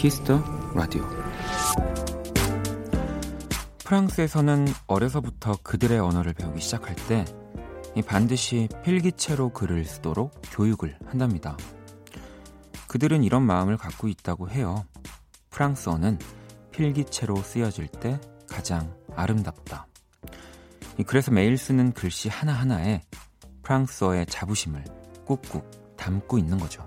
Kiss the Radio 프랑스에서는 어려서부터 그들의 언어를 배우기 시작할 때 반드시 필기체로 글을 쓰도록 교육을 한답니다. 그들은 이런 마음을 갖고 있다고 해요. 프랑스어는 필기체로 쓰여질 때 가장 아름답다. 그래서 매일 쓰는 글씨 하나하나에 프랑스어의 자부심을 꾹꾹 담고 있는 거죠.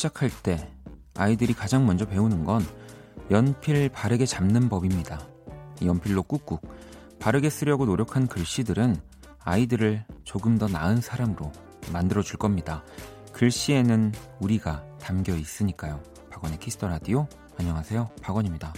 시작할 때 아이들이 가장 먼저 배우는 건 연필 바르게 잡는 법입니다. 연필로 꾹꾹 바르게 쓰려고 노력한 글씨들은 아이들을 조금 더 나은 사람으로 만들어 줄 겁니다. 글씨에는 우리가 담겨 있으니까요. 박원의 Kiss the Radio. 안녕하세요. 박원입니다.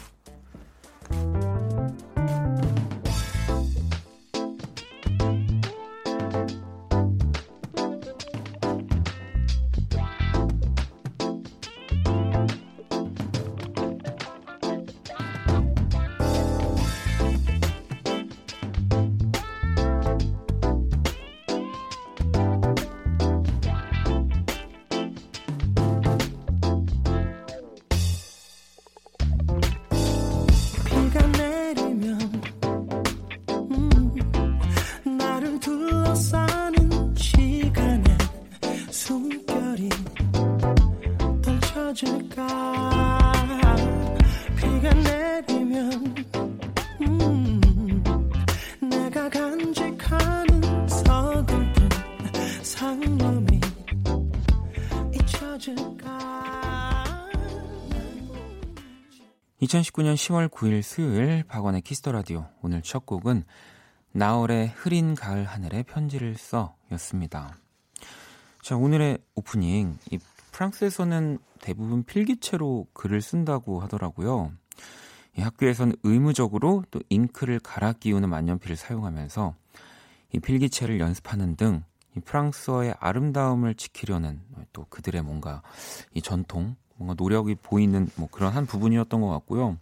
2019년 10월 9일 수요일 박원의 Kiss the Radio 오늘 첫 곡은 나얼의 흐린 가을 하늘에 편지를 써였습니다. 자 오늘의 오프닝 이 프랑스에서는 대부분 필기체로 글을 쓴다고 하더라고요. 이 학교에서는 의무적으로 또 잉크를 갈아 끼우는 만년필을 사용하면서 이 필기체를 연습하는 등 이 프랑스어의 아름다움을 지키려는 또 그들의 뭔가 이 전통, 뭔가 노력이 보이는 뭐 그런 한 부분이었던 것 같고요.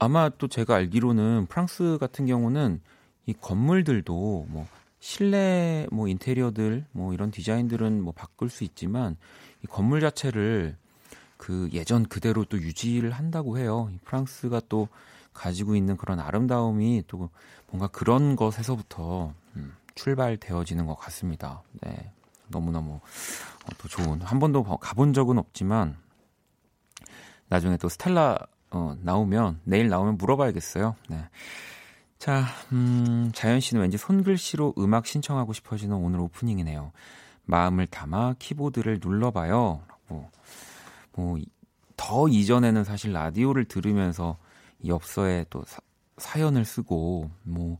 아마 또 제가 알기로는 프랑스 같은 경우는 이 건물들도 뭐 실내 뭐 인테리어들 뭐 이런 디자인들은 뭐 바꿀 수 있지만 이 건물 자체를 그 예전 그대로 또 유지를 한다고 해요. 이 프랑스가 또 가지고 있는 그런 아름다움이 또 뭔가 그런 것에서부터 음, 출발되어지는 것 같습니다. 네. 너무너무 어, 또 좋은 한 번도 가본 적은 없지만 나중에 또 스텔라 어, 나오면 내일 나오면 물어봐야겠어요. 네. 자, 음, 자연 씨는 왠지 손글씨로 음악 신청하고 싶어지는 오늘 오프닝이네요. 마음을 담아 키보드를 눌러봐요. 라고. 뭐, 더 이전에는 사실 라디오를 들으면서 이 엽서에 또 사, 사연을 쓰고, 뭐,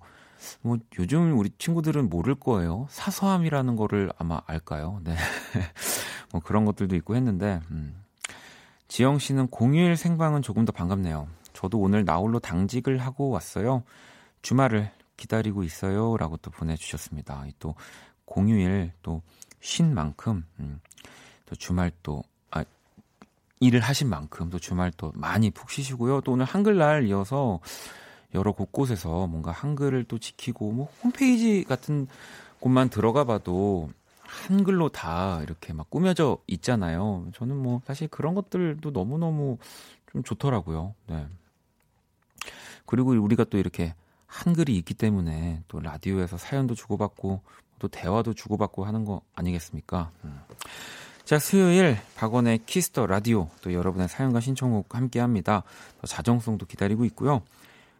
뭐 요즘 우리 친구들은 모를 거예요. 사서함이라는 거를 아마 알까요? 네. 뭐 그런 것들도 있고 했는데 음. 지영 씨는 공휴일 생방은 조금 더 반갑네요. 저도 오늘 나홀로 당직을 하고 왔어요. 주말을 기다리고 있어요 라고 또 보내주셨습니다. 또 공휴일 또 쉰 만큼 음, 또 주말 또 아, 일을 하신 만큼 또 주말 또 많이 푹 쉬시고요. 또 오늘 한글날 이어서 여러 곳곳에서 뭔가 한글을 또 지키고 뭐 홈페이지 같은 곳만 들어가 봐도 한글로 다 이렇게 막 꾸며져 있잖아요. 저는 뭐 사실 그런 것들도 너무너무 좀 좋더라고요. 네. 그리고 우리가 또 이렇게 한글이 있기 때문에 또 라디오에서 사연도 주고받고 또 대화도 주고받고 하는 거 아니겠습니까? 음. 자, 수요일 박원의 Kiss the Radio 또 여러분의 사연과 신청곡 함께 합니다. 자정송도 기다리고 있고요.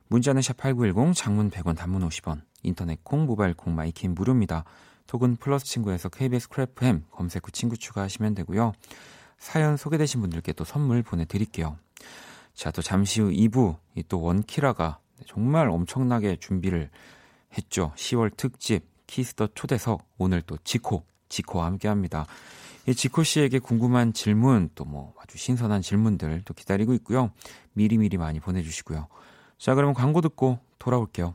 문자는 샵8910 장문 100원 단문 50원 인터넷 콩 모바일 콩 마이 K 무료입니다. 톡은 플러스 친구에서 KBS Cool FM 검색 후 친구 추가하시면 되고요. 사연 소개되신 분들께 또 선물 보내드릴게요. 자, 또 잠시 후 2부, 또 원키라가 정말 엄청나게 준비를 했죠. 10월 특집 Kiss the 초대석 오늘 또 지코, 지코와 함께 합니다. 이 지코 씨에게 궁금한 질문, 또 뭐 아주 신선한 질문들 또 기다리고 있고요. 미리미리 많이 보내주시고요. 자, 그러면 광고 듣고 돌아올게요.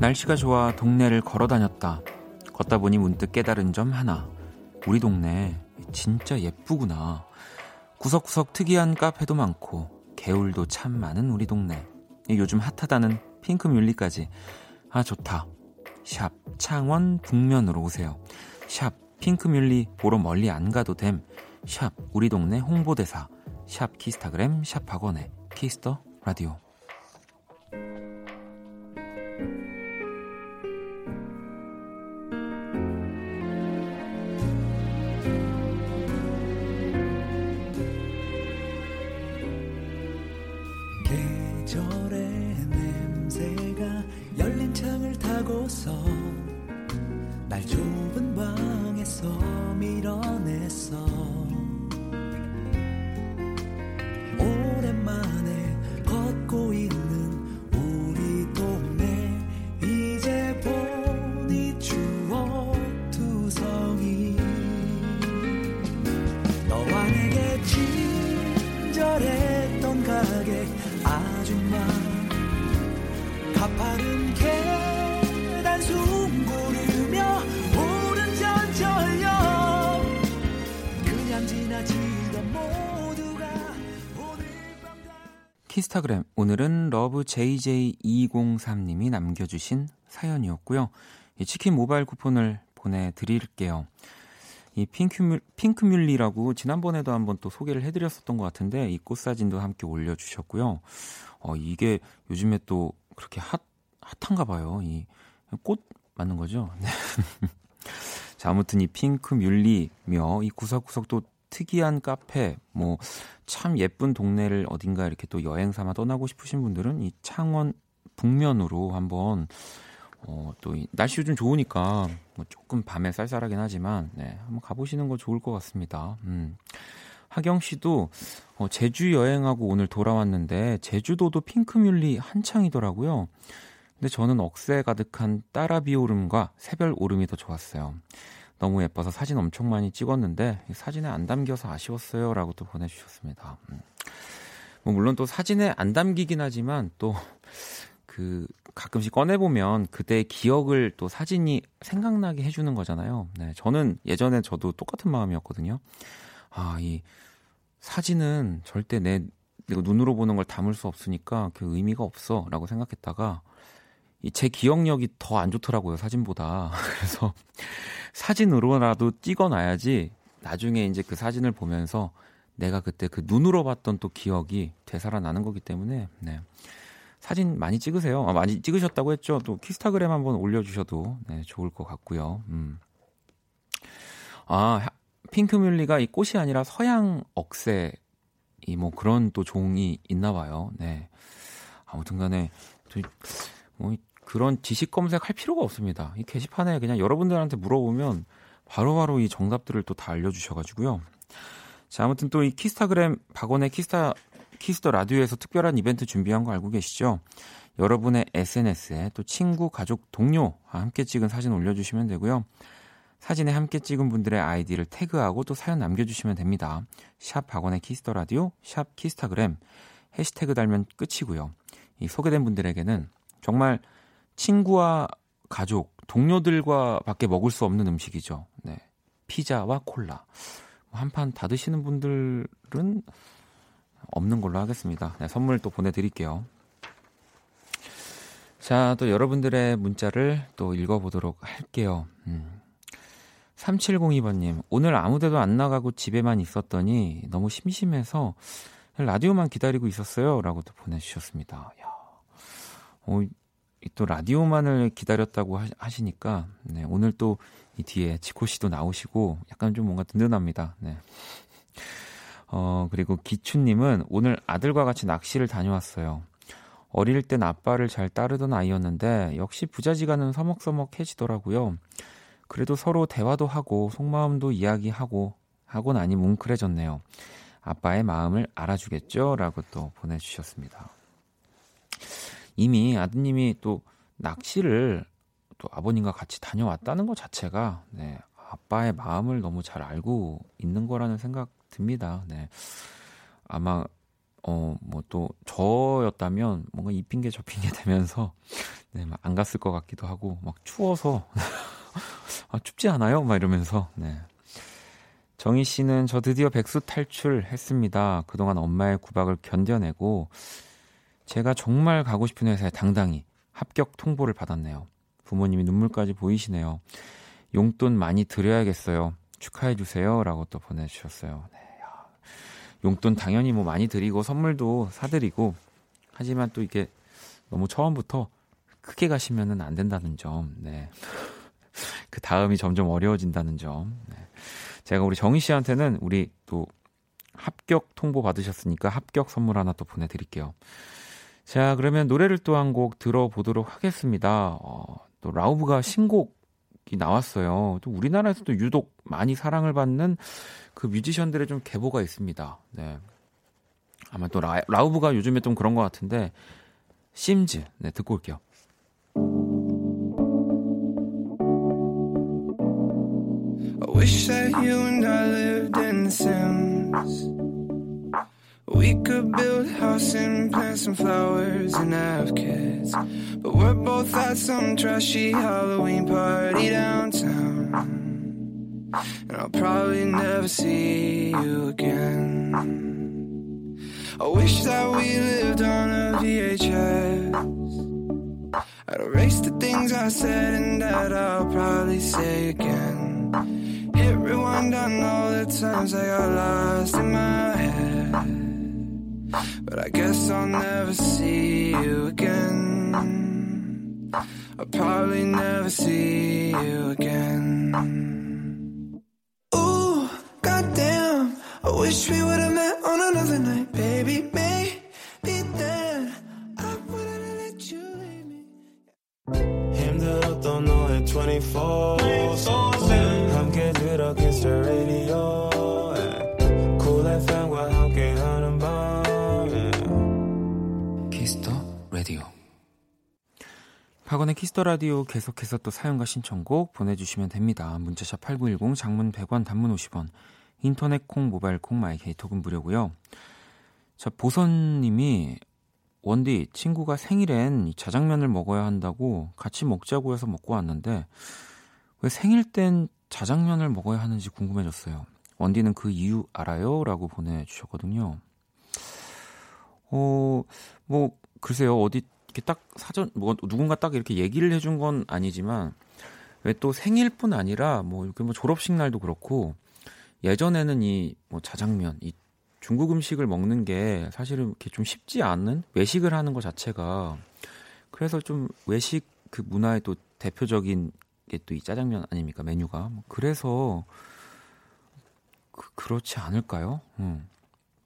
날씨가 좋아 동네를 걸어 다녔다. 걷다 보니 문득 깨달은 점 하나. 우리 동네 진짜 예쁘구나. 구석구석 특이한 카페도 많고 개울도 참 많은 우리 동네. 요즘 핫하다는 핑크 뮬리까지. 아 좋다. 샵 창원 북면으로 오세요. 샵 핑크뮬리 보러 멀리 안 가도 됨. 샵 우리 동네 홍보대사. 샵 키스타그램 샵 박원의 Kiss the Radio. 날좁 키스타그램 오늘은 love JJ203님이 남겨주신 사연이었고요. 이 치킨 모바일 쿠폰을 보내드릴게요. 이 핑크뮬, 핑크뮬리라고 지난번에도 한번 또 소개를 해드렸었던 것 같은데 이 꽃 사진도 함께 올려주셨고요. 어, 이게 요즘에 또 그렇게 hot, hot한가 봐요. 이 꽃 맞는 거죠? 네. 자, 아무튼 이 핑크뮬리며 이 구석구석 또 특이한 카페, 뭐 참 예쁜 동네를 어딘가 이렇게 또 여행 삼아 떠나고 싶으신 분들은 이 창원 북면으로 한번 어, 또 이, 날씨 요즘 좋으니까 뭐 조금 밤에 쌀쌀하긴 하지만 네, 한번 가보시는 거 좋을 것 같습니다. 음. 하경 씨도 어, 제주 여행하고 오늘 돌아왔는데 제주도도 핑크뮬리 한창이더라고요. 근데 저는 억새 가득한 따라비 오름과 새별 오름이 더 좋았어요. 너무 예뻐서 사진 엄청 많이 찍었는데 사진에 안 담겨서 아쉬웠어요라고 또 보내주셨습니다. 음. 뭐 물론 또 사진에 안 담기긴 하지만 또 그 가끔씩 꺼내 보면 그때의 기억을 또 사진이 생각나게 해주는 거잖아요. 네, 저는 예전에 저도 똑같은 마음이었거든요. 아, 이 사진은 절대 내 내가 눈으로 보는 걸 담을 수 없으니까 그 의미가 없어라고 생각했다가 이 제 기억력이 더 안 좋더라고요 사진보다 그래서 사진으로라도 찍어놔야지 나중에 이제 그 사진을 보면서 내가 그때 그 눈으로 봤던 또 기억이 되살아나는 거기 때문에 네. 사진 많이 찍으세요. 아, 많이 찍으셨다고 했죠. 또 키스타그램 한번 올려주셔도 네, 좋을 것 같고요. 음. 아 핑크뮬리가 이 꽃이 아니라 서양 억새 이 뭐 그런 또 종이 있나 봐요. 네. 아무튼 간에 뭐 그런 지식 검색할 필요가 없습니다. 이 게시판에 그냥 여러분들한테 물어보면 바로바로 바로 이 정답들을 또 다 알려주셔가지고요. 자 아무튼 또 이 키스타그램 박원의 키스타 Kiss the Radio에서 특별한 이벤트 준비한 거 알고 계시죠? 여러분의 SNS에 또 친구, 가족, 동료와 함께 찍은 사진 올려주시면 되고요. 사진에 함께 찍은 분들의 아이디를 태그하고 또 사연 남겨주시면 됩니다. 샵 박원의 Kiss the Radio, 샵 키스타그램, 해시태그 달면 끝이고요. 이 소개된 분들에게는 정말 친구와 가족, 동료들과 밖에 먹을 수 없는 음식이죠. 네. 피자와 콜라. 한 판 다 드시는 분들은 없는 걸로 하겠습니다. 네, 선물 또 보내드릴게요. 자, 또 여러분들의 문자를 또 읽어보도록 할게요. 음. 3702번님, 오늘 아무 데도 안 나가고 집에만 있었더니 너무 심심해서 라디오만 기다리고 있었어요. 라고 또 보내주셨습니다. 야, 어, 또 라디오만을 기다렸다고 하시니까, 네, 오늘 또 이 뒤에 지코 씨도 나오시고 약간 좀 뭔가 든든합니다. 네. 어, 그리고 기춘님은 오늘 아들과 같이 낚시를 다녀왔어요. 어릴 땐 아빠를 잘 따르던 아이였는데 역시 부자지간은 서먹서먹해지더라고요. 그래도 서로 대화도 하고 속마음도 이야기하고 하고 나니 뭉클해졌네요. 아빠의 마음을 알아주겠죠? 라고 또 보내주셨습니다. 이미 아드님이 또 낚시를 또 아버님과 같이 다녀왔다는 것 자체가 네, 아빠의 마음을 너무 잘 알고 있는 거라는 생각 듭니다. 네. 아마 어 뭐 또 저였다면 뭔가 이 핑계 저 핑계 되면서 네, 안 갔을 것 같기도 하고 막 추워서 아, 춥지 않아요? 막 이러면서 네. 정희 씨는 저 드디어 백수 탈출했습니다. 그동안 엄마의 구박을 견뎌내고 제가 정말 가고 싶은 회사에 당당히 합격 통보를 받았네요. 부모님이 눈물까지 보이시네요. 용돈 많이 드려야겠어요. 축하해 주세요라고 또 보내 주셨어요. 네. 용돈 당연히 뭐 많이 드리고 선물도 사드리고 하지만 또 이게 너무 처음부터 크게 가시면은 안 된다는 점. 네. 그 다음이 점점 어려워진다는 점. 네. 제가 우리 정희 씨한테는 우리 또 합격 통보 받으셨으니까 합격 선물 하나 또 보내드릴게요. 자, 그러면 노래를 또 한 곡 들어보도록 하겠습니다. 어, 또 라우브가 신곡이 나왔어요. 또 우리나라에서도 유독 많이 사랑을 받는 그 뮤지션들의 좀 계보가 있습니다. 네. 아마 또 라, 라우브가 요즘에 좀 그런 것 같은데 심즈 네 듣고 올게요. I. We could build a house and plant some flowers and have kids. But we're both at some trashy Halloween party downtown. And I'll probably never see you again. I wish that we lived on a VHS. I'd erase the things I said and that I'll probably say again. Hit rewind on all the times I got lost in my head. But I guess I'll never see you again. I'll probably never see you again. Ooh, goddamn. I wish we would've met on another night, baby. Maybe then I wouldn't let you leave me. Hem de auto, no, 24. 24. 박원의 키스 더 라디오 계속해서 또 사연과 신청곡 보내주시면 됩니다. 문자샵 8910 장문 100원 단문 50원 인터넷 콩 모바일 콩 마이 K톡은 무료고요. 자 보선님이 원디 친구가 생일엔 이 자장면을 먹어야 한다고 같이 먹자고 해서 먹고 왔는데 왜 생일 땐 자장면을 먹어야 하는지 궁금해졌어요. 원디는 그 이유 알아요? 라고 보내주셨거든요. 어, 뭐, 글쎄요. 어디, 이렇게 딱 사전, 뭐, 누군가 딱 이렇게 얘기를 해준 건 아니지만, 왜 또 생일뿐 아니라, 뭐, 이렇게 뭐 졸업식 날도 그렇고, 예전에는 이, 뭐, 자장면, 이 중국 음식을 먹는 게 사실은 이렇게 좀 쉽지 않은 외식을 하는 것 자체가, 그래서 좀 외식 그 문화의 또 대표적인 게 또 이 짜장면 아닙니까? 메뉴가. 뭐 그래서, 그, 그렇지 않을까요? 음.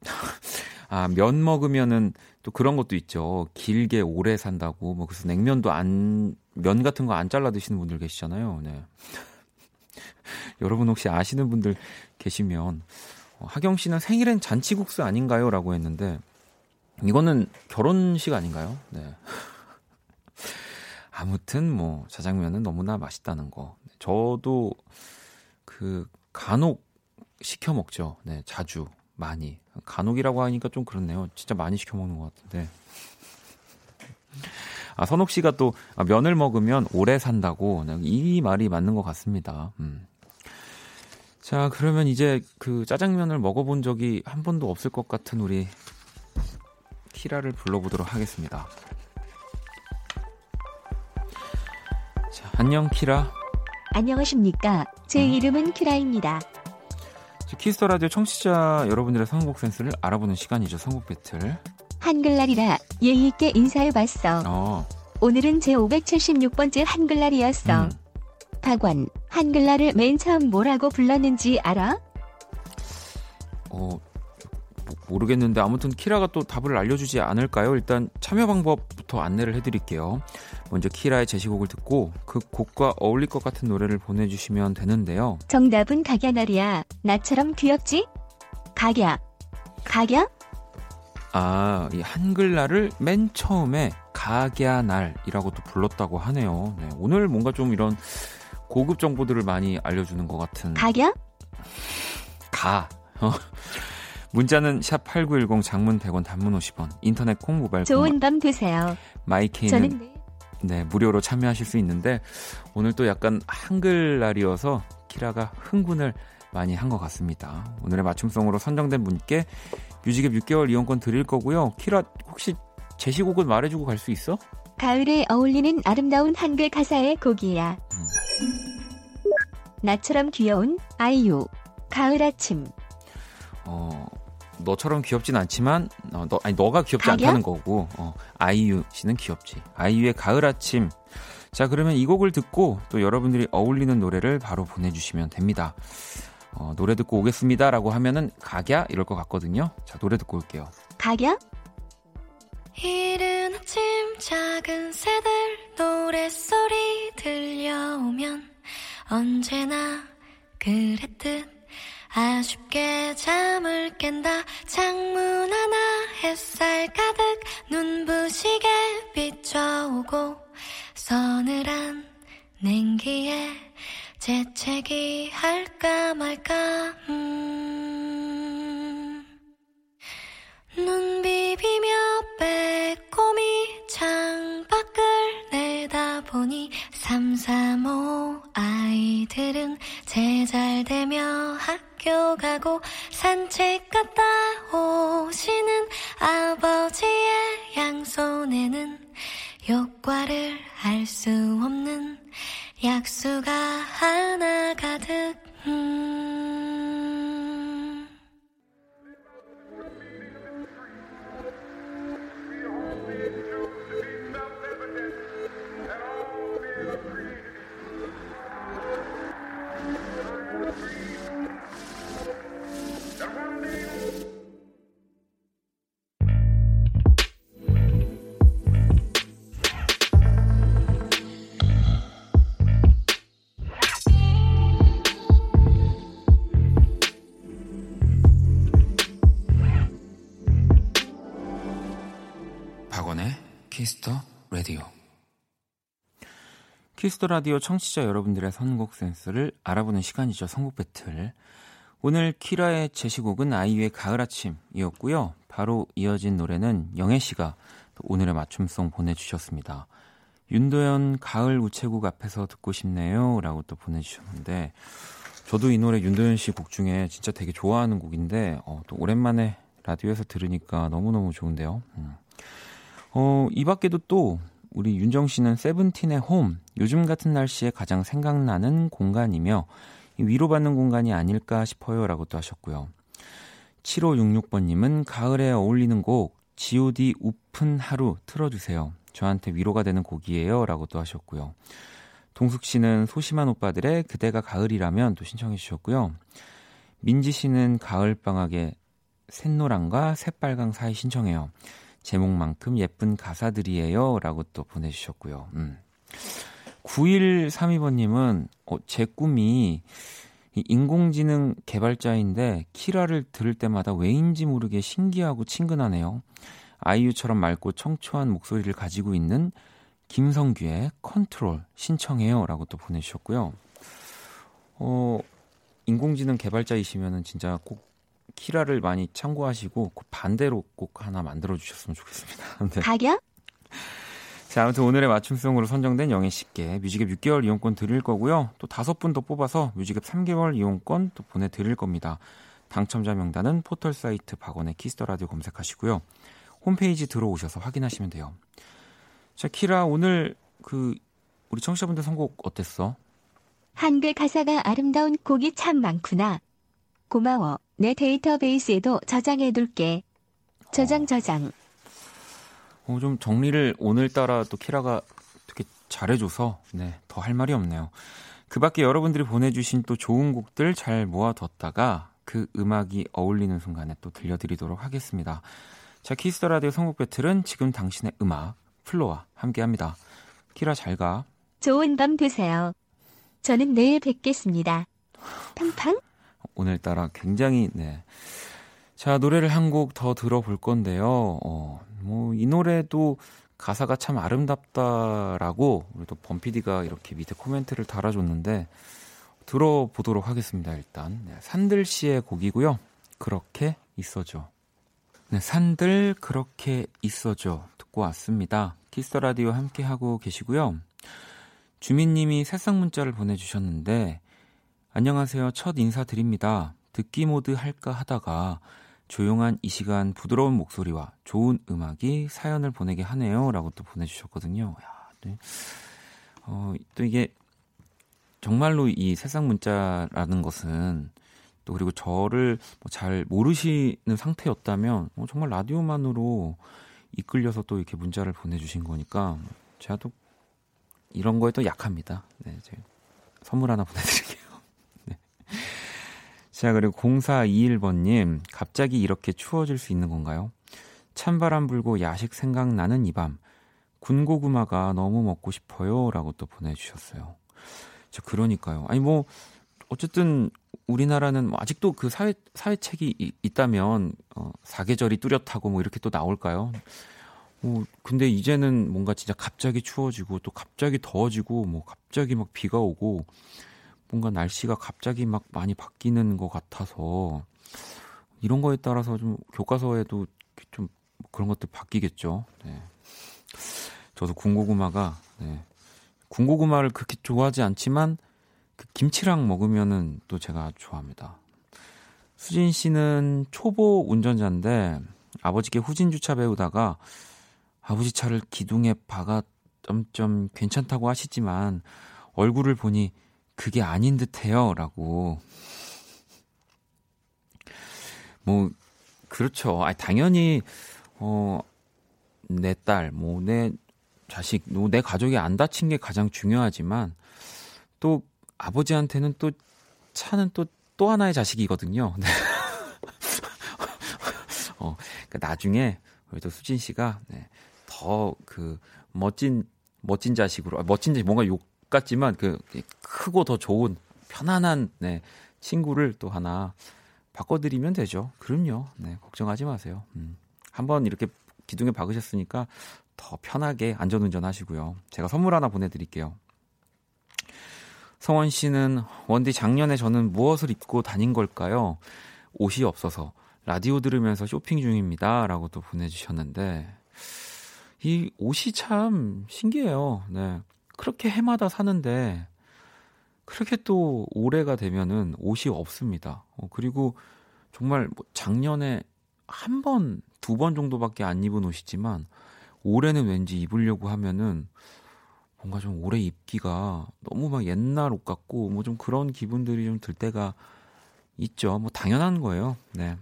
아, 면 먹으면은 또 그런 것도 있죠. 길게 오래 산다고. 뭐 그래서 냉면도 안, 면 같은 거 안 잘라 드시는 분들 계시잖아요. 네. 여러분 혹시 아시는 분들 계시면, 어, 하경 씨는 생일엔 잔치국수 아닌가요? 라고 했는데, 이거는 결혼식 아닌가요? 네. 아무튼 뭐, 자장면은 너무나 맛있다는 거. 저도 그, 간혹 시켜 먹죠. 네, 자주. 많이. 간혹이라고 하니까 좀 그렇네요. 진짜 많이 시켜 먹는 것 같은데. 아, 선옥 씨가 또 아, 면을 먹으면 오래 산다고. 네, 이 말이 맞는 것 같습니다. 음. 자, 그러면 이제 그 짜장면을 먹어본 적이 한 번도 없을 것 같은 우리 키라를 불러보도록 하겠습니다. 자, 안녕, 키라. 안녕하십니까. 제 이름은 키라입니다. 키스 더 라디오 청취자 여러분들의 선곡 센스를 알아보는 시간이죠. 선곡 배틀. 한글날이라 예의 있게 인사해봤어. 어, 오늘은 제 576번째 한글날이었어. 음. 박원, 한글날을 맨 처음 뭐라고 불렀는지 알아? 모르겠는데 아무튼 키라가 또 답을 알려주지 않을까요? 일단 참여 방법부터 안내를 해드릴게요. 먼저 키라의 제시곡을 듣고 그 곡과 어울릴 것 같은 노래를 보내주시면 되는데요. 정답은 각야날이야. 나처럼 귀엽지? 각야. 각야? 아, 이 한글날을 맨 처음에 각야날이라고도 불렀다고 하네요. 네, 오늘 뭔가 좀 이런 고급 정보들을 많이 알려주는 것 같은 각야? 가. 어. 문자는 샵 8910 장문 100원 단문 50원 인터넷 콩 모바일 콩 좋은 밤 되세요. 마이케이는 저는 내일 네, 무료로 참여하실 수 있는데 오늘 또 약간 한글날이어서 키라가 흥분을 많이 한 것 같습니다. 오늘의 맞춤송으로 선정된 분께 뮤직앱 6개월 이용권 드릴 거고요. 키라 혹시 제시곡은 말해주고 갈 수 있어? 가을에 어울리는 아름다운 한글 가사의 곡이야. 음. 나처럼 귀여운 아이유. 가을 아침. 어, 너처럼 귀엽진 않지만 어, 너 아니 너가 귀엽지 가격? 않다는 거고 어, 아이유 씨는 귀엽지. 아이유의 가을 아침. 자 그러면 이 곡을 듣고 또 여러분들이 어울리는 노래를 바로 보내주시면 됩니다. 어, 노래 듣고 오겠습니다라고 하면은 가갸 이럴 것 같거든요. 자 노래 듣고 올게요. 가격? 이른 아침 작은 새들 노랫소리 들려오면 언제나 그랬듯 아쉽게 잠을 깬다. 창문 하나 햇살 가득 눈부시게 비춰오고 서늘한 냉기에 재채기 할까 말까 음. 눈 비비며 빼꼼히 창밖을 내다보니 삼삼오 아이들은 제잘되며 학교 가고 산책 갔다 오시는 아버지의 양손에는 효과를 알 수 없는 약수가 하나 가득 음. 키스 더 라디오 청취자 여러분들의 선곡 센스를 알아보는 시간이죠. 선곡 배틀. 오늘 키라의 제시곡은 아이유의 가을 아침이었고요. 바로 이어진 노래는 영애 씨가 또 오늘의 맞춤송 보내주셨습니다. 윤도현 가을 우체국 앞에서 듣고 싶네요 라고 또 보내주셨는데 저도 이 노래 윤도현 씨 곡 중에 진짜 되게 좋아하는 곡인데 어, 또 오랜만에 라디오에서 들으니까 너무너무 좋은데요. 음. 어, 이 밖에도 또 우리 윤정 씨는 세븐틴의 홈, 요즘 같은 날씨에 가장 생각나는 공간이며 위로받는 공간이 아닐까 싶어요 라고 또 하셨고요. 7566번님은 가을에 어울리는 곡 G.O.D 우픈 하루 틀어주세요. 저한테 위로가 되는 곡이에요 라고 또 하셨고요. 동숙 씨는 소심한 오빠들의 그대가 가을이라면 또 신청해 주셨고요. 민지 씨는 가을방학의 샛노랑과 새빨강 사이 신청해요. 제목만큼 예쁜 가사들이에요. 라고 또 보내주셨고요. 음. 9132번님은, 어, 제 꿈이 이 인공지능 개발자인데, 키라를 들을 때마다 왜인지 모르게 신기하고 친근하네요. 아이유처럼 맑고 청초한 목소리를 가지고 있는 김성규의 컨트롤 신청해요. 라고 또 보내주셨고요. 어, 인공지능 개발자이시면은 진짜 꼭 키라를 많이 참고하시고 그 반대로 꼭 하나 만들어 주셨으면 좋겠습니다. 네. 가격? 자, 아무튼 오늘의 맞춤송으로 선정된 영애 씨께 뮤직앱 6개월 이용권 드릴 거고요. 또 다섯 분 더 뽑아서 뮤직앱 3개월 이용권 또 보내 드릴 겁니다. 당첨자 명단은 포털 사이트 박원의 키스 더 라디오 검색하시고요. 홈페이지 들어오셔서 확인하시면 돼요. 자, 키라 오늘 그 우리 청취자분들 선곡 어땠어? 한글 가사가 아름다운 곡이 참 많구나. 고마워. 내 데이터베이스에도 저장해둘게. 저장 저장. 어, 좀 정리를 오늘따라 또 키라가 되게 잘해줘서 네, 더 할 말이 없네요. 그 밖에 여러분들이 보내주신 또 좋은 곡들 잘 모아뒀다가 그 음악이 어울리는 순간에 또 들려드리도록 하겠습니다. 자, 키스 더 라디오 선곡 배틀은 지금 당신의 음악 FLO와 함께 합니다. 키라 잘 가. 좋은 밤 되세요. 저는 내일 뵙겠습니다. 팡팡. 오늘따라 굉장히 네. 자, 노래를 한 곡 더 들어볼 건데요. 어, 뭐 이 노래도 가사가 참 아름답다라고 우리 또 범피디가 이렇게 밑에 코멘트를 달아줬는데 들어보도록 하겠습니다. 일단 네, 산들 씨의 곡이고요. 그렇게 있어줘. 네, 산들 그렇게 있어줘 듣고 왔습니다. 키스 더 라디오 함께 하고 계시고요. 주민님이 새싹 문자를 보내주셨는데 안녕하세요. 첫 인사드립니다. 듣기 모드 할까 하다가 조용한 이 시간 부드러운 목소리와 좋은 음악이 사연을 보내게 하네요. 라고 또 보내주셨거든요. 야, 네. 어, 또 이게 정말로 이 세상 문자라는 것은 또 그리고 저를 뭐 잘 모르시는 상태였다면 뭐 정말 라디오만으로 이끌려서 또 이렇게 문자를 보내주신 거니까 제가 또 이런 거에 또 약합니다. 네, 제가 선물 하나 보내드릴게요. 네. 자, 그리고 0421번님, 갑자기 이렇게 추워질 수 있는 건가요? 찬바람 불고 야식 생각나는 이 밤, 군고구마가 너무 먹고 싶어요. 라고 또 보내주셨어요. 저 그러니까요. 아니, 뭐, 어쨌든 우리나라는 뭐 아직도 그 사회, 사회책이 이, 있다면, 어, 사계절이 뚜렷하고 뭐 이렇게 또 나올까요? 뭐, 근데 이제는 뭔가 진짜 갑자기 추워지고 또 갑자기 더워지고 뭐 갑자기 막 비가 오고 뭔가 날씨가 갑자기 막 많이 바뀌는 것 같아서 이런 거에 따라서 좀 교과서에도 좀 그런 것들 바뀌겠죠. 네. 저도 군고구마가 네. 군고구마를 그렇게 좋아하지 않지만 그 김치랑 먹으면은 또 제가 좋아합니다. 수진 씨는 초보 운전자인데 아버지께 후진 주차 배우다가 아버지 차를 기둥에 박아 점점 괜찮다고 하시지만 얼굴을 보니 그게 아닌 듯해요 라고 뭐 그렇죠. 아 당연히 어 내 딸, 뭐 내 자식, 뭐 내 가족이 안 다친 게 가장 중요하지만 또 아버지한테는 또 차는 또 또 하나의 자식이거든요. 네. 어, 그러니까 나중에 또 수진 씨가 네, 더 그 멋진 멋진 자식으로 아, 멋진 자식 뭔가 욕 같지만 그 크고 더 좋은 편안한 네, 친구를 또 하나 바꿔드리면 되죠. 그럼요. 네, 걱정하지 마세요. 음. 한번 이렇게 기둥에 박으셨으니까 더 편하게 안전운전 하시고요. 제가 선물 하나 보내드릴게요. 성원 씨는 원디 작년에 저는 무엇을 입고 다닌 걸까요? 옷이 없어서 라디오 들으면서 쇼핑 중입니다. 라고 또 보내주셨는데, 이 옷이 참 신기해요. 네. 그렇게 해마다 사는데 그렇게 또 올해가 되면은 옷이 없습니다. 어, 그리고 정말 뭐 작년에 한 번, 두 번 정도밖에 안 입은 옷이지만 올해는 왠지 입으려고 하면은 뭔가 좀 오래 입기가 너무 막 옛날 옷 같고 뭐 좀 그런 기분들이 좀 들 때가 있죠. 뭐 당연한 거예요. 네.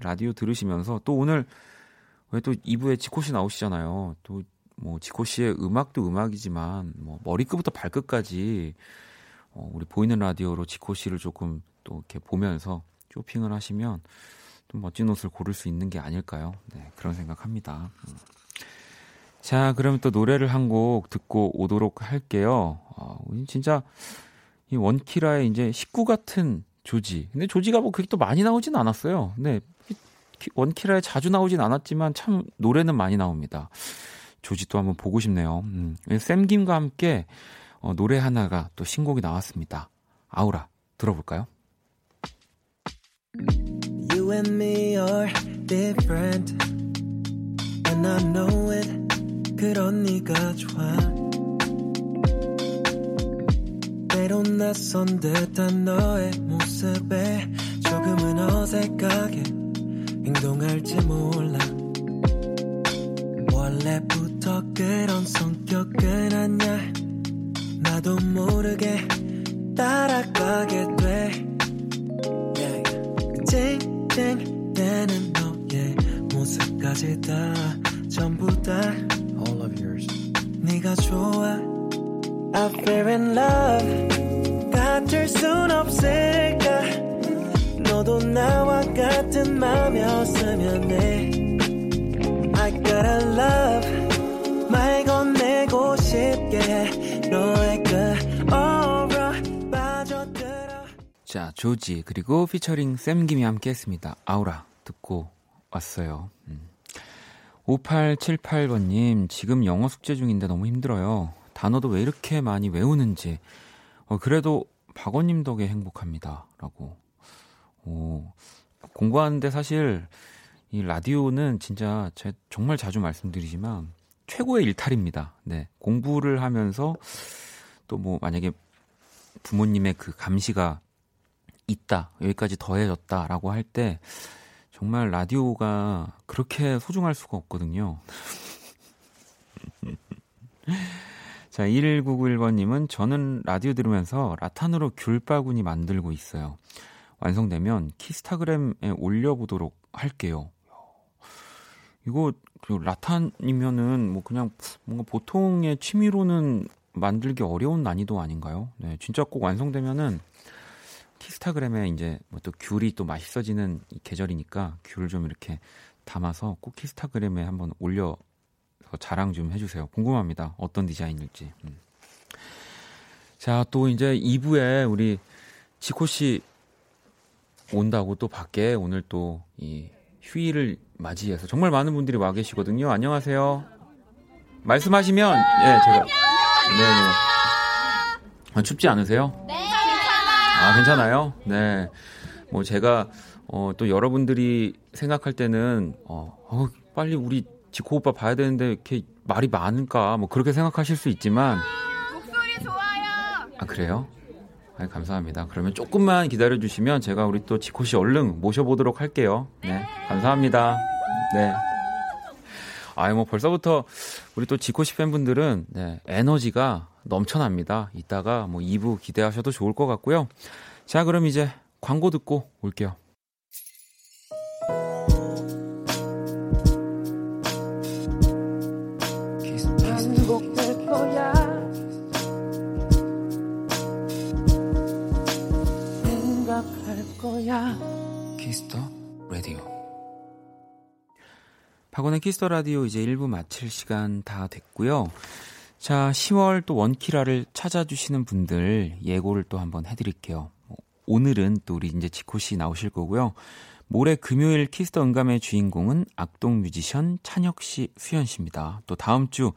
라디오 들으시면서 또 오늘 왜 또 2부에 지코 씨 나오시잖아요. 또 뭐 지코 씨의 음악도 음악이지만 뭐 머리끝부터 발끝까지 어, 우리 보이는 라디오로 지코 씨를 조금 또 이렇게 보면서 쇼핑을 하시면 좀 멋진 옷을 고를 수 있는 게 아닐까요? 네, 그런 생각합니다. 음. 자, 그러면 또 노래를 한 곡 듣고 오도록 할게요. 어, 진짜 이 원키라의 이제 식구 같은 조지. 근데 조지가 뭐 그렇게 또 많이 나오진 않았어요. 네, 원키라에 자주 나오진 않았지만 참 노래는 많이 나옵니다. 조지 또 한번 보고 싶네요. 음. 샘김과 함께 어, 노래 하나가 또 신곡이 나왔습니다. 아우라 들어볼까요? You and me are different And I know it 그런 네가 좋아 때론 낯선 듯한 너의 모습에 조금은 어색하게 행동할지 몰라 원래 부터 그런 성격은 아냐? 나도 모르게 따라가게 돼. 찡찡 대는 너의 모습까지 다 전부 다 All of yours. 네가 좋아. I feel in love. 같을 순 없을까? 너도 나와 같은 맘이었으면 해. I gotta love. 말 싶게 너의 그 aura 빠져들어 자, 조지 그리고 피처링 샘김이 함께 했습니다. 아우라 듣고 왔어요. 음. 5878번님, 지금 영어 숙제 중인데 너무 힘들어요. 단어도 왜 이렇게 많이 외우는지. 어, 그래도 박원님 덕에 행복합니다. 라고. 오, 공부하는데 사실 이 라디오는 진짜 제가 정말 자주 말씀드리지만 최고의 일탈입니다. 네. 공부를 하면서 또 뭐 만약에 부모님의 그 감시가 있다, 여기까지 더해졌다라고 할 때 정말 라디오가 그렇게 소중할 수가 없거든요. 자, 1199번님은 저는 라디오 들으면서 라탄으로 귤바구니 만들고 있어요. 완성되면 키스타그램에 올려보도록 할게요. 이거 그 라탄이면은 뭐 그냥 뭔가 보통의 취미로는 만들기 어려운 난이도 아닌가요? 네, 진짜 꼭 완성되면은 키스타그램에 이제 뭐 또 귤이 또 맛있어지는 이 계절이니까 귤을 좀 이렇게 담아서 꼭 키스타그램에 한번 올려 자랑 좀 해주세요. 궁금합니다. 어떤 디자인일지. 음. 자, 또 이제 2부에 우리 지코 씨 온다고 또 밖에 오늘 또 이 휴일을 맞이해서 정말 많은 분들이 와 계시거든요. 안녕하세요. 말씀하시면 예, 제가 네네. 아, 춥지 않으세요? 아, 괜찮아요? 네. 뭐 제가 어, 또 여러분들이 생각할 때는 어, 어, 빨리 우리 지코 오빠 봐야 되는데 이렇게 말이 많을까 뭐 그렇게 생각하실 수 있지만 목소리 좋아요. 아 그래요? 아, 감사합니다. 그러면 조금만 기다려 주시면 제가 우리 또 지코 씨 얼른 모셔보도록 할게요. 네, 감사합니다. 네. 아유 뭐 벌써부터 우리 또 지코 씨 팬분들은 네, 에너지가 넘쳐납니다. 이따가 뭐 2부 기대하셔도 좋을 것 같고요. 자 그럼 이제 광고 듣고 올게요. 박원의 키스터 라디오 이제 1부 마칠 시간 다 됐고요. 자, 10월 또 원키라를 찾아주시는 분들 예고를 또 한번 해드릴게요. 오늘은 또 우리 이제 지코 씨 나오실 거고요. 모레 금요일 키스 더 음감의 주인공은 악동 뮤지션 찬혁 씨, 수현 씨입니다. 또 다음 주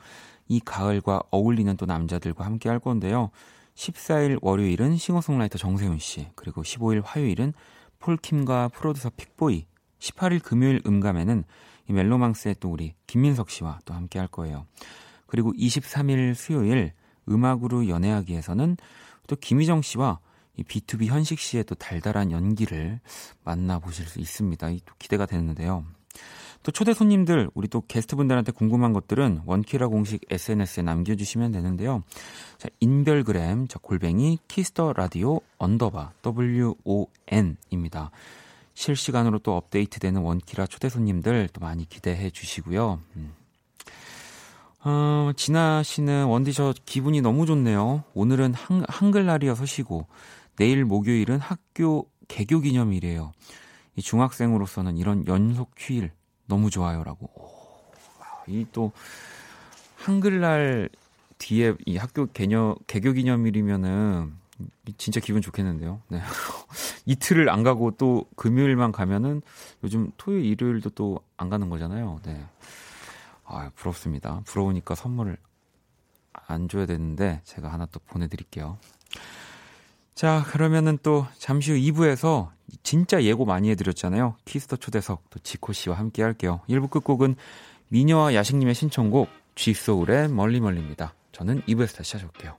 이 가을과 어울리는 또 남자들과 함께 할 건데요. 14일 월요일은 싱어송라이터 정세운 씨, 그리고 15일 화요일은 폴킴과 프로듀서 픽보이, 18일 금요일 음감에는 이 멜로망스의 또 우리 김민석 씨와 또 함께 할 거예요. 그리고 23일 수요일 음악으로 연애하기에서는 또 김희정 씨와 이 BTOB 현식 씨의 또 달달한 연기를 만나보실 수 있습니다. 이 또 기대가 되는데요. 또 초대 손님들, 우리 또 게스트분들한테 궁금한 것들은 원키라 공식 SNS에 남겨주시면 되는데요. 자, 인별그램, 자, 골뱅이, 키스 더 라디오, underbar, WON입니다. 실시간으로 또 업데이트되는 원키라 초대 손님들 또 많이 기대해 주시고요. 음. 어, 진아 씨는 원디 저 기분이 너무 좋네요. 오늘은 한, 한글날이어서시고 내일 목요일은 학교 개교 기념일이에요. 이 중학생으로서는 이런 연속 휴일 너무 좋아요라고. 이 또 한글날 뒤에 이 학교 개념 개교 기념일이면은 진짜 기분 좋겠는데요. 네. 이틀을 안 가고 또 금요일만 가면은 요즘 토요일 일요일도 또 안 가는 거잖아요. 네. 아, 부럽습니다. 부러우니까 선물을 안 줘야 되는데 제가 하나 또 보내드릴게요. 자, 그러면은 또 잠시 후 2부에서 진짜 예고 많이 해드렸잖아요. 키스 더 초대석 또 지코 씨와 함께 할게요. 1부 끝곡은 미녀와 야식님의 신청곡 G.Soul의 멀리멀리입니다. 저는 2부에서 다시 찾아올게요.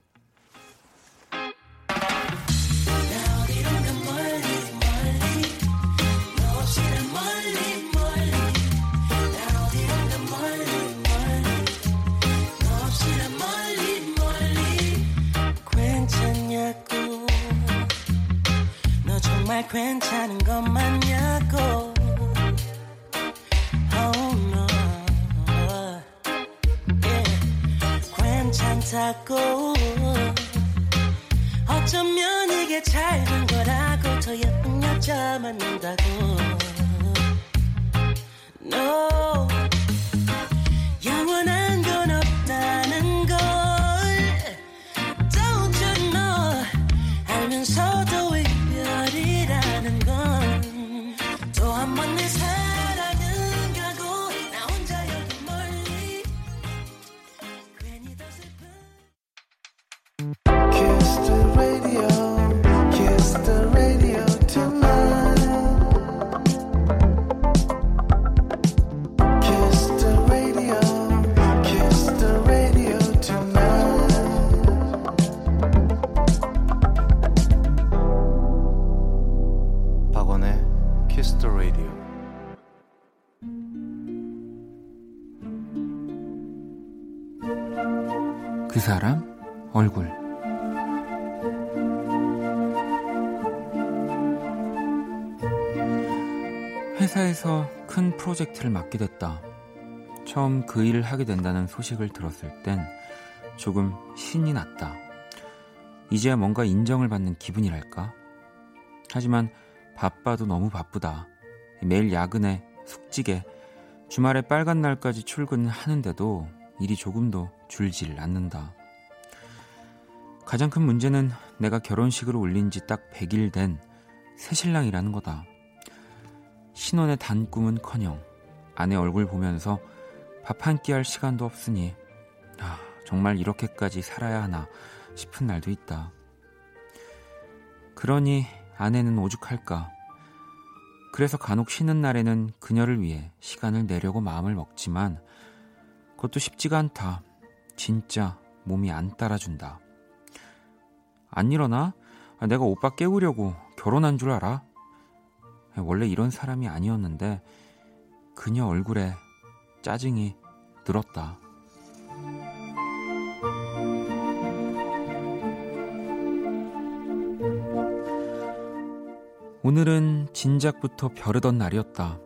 괜찮은 것 맞냐고. Oh no. Yeah. 괜찮다고. 어쩌면 이게 잘된 거라고 더 예쁜 여자 혼자만 논다고. No 프로젝트를 맡게 됐다. 처음 그 일을 하게 된다는 소식을 들었을 땐 조금 신이 났다. 이제야 뭔가 인정을 받는 기분이랄까? 하지만 바빠도 너무 바쁘다. 매일 야근에 숙직에 주말에 빨간 날까지 출근하는데도 일이 조금도 줄질 않는다. 가장 큰 문제는 내가 결혼식을 올린 지 딱 100일 된 새신랑이라는 거다. 신혼의 단 꿈은 커녕 아내 얼굴 보면서 밥 한 끼 할 시간도 없으니 아, 정말 이렇게까지 살아야 하나 싶은 날도 있다. 그러니 아내는 오죽할까. 그래서 간혹 쉬는 날에는 그녀를 위해 시간을 내려고 마음을 먹지만 그것도 쉽지가 않다. 진짜 몸이 안 따라준다. 안 일어나? 아, 내가 오빠 깨우려고 결혼한 줄 알아? 원래 이런 사람이 아니었는데 그녀 얼굴에 짜증이 늘었다. 오늘은 진작부터 벼르던 날이었다.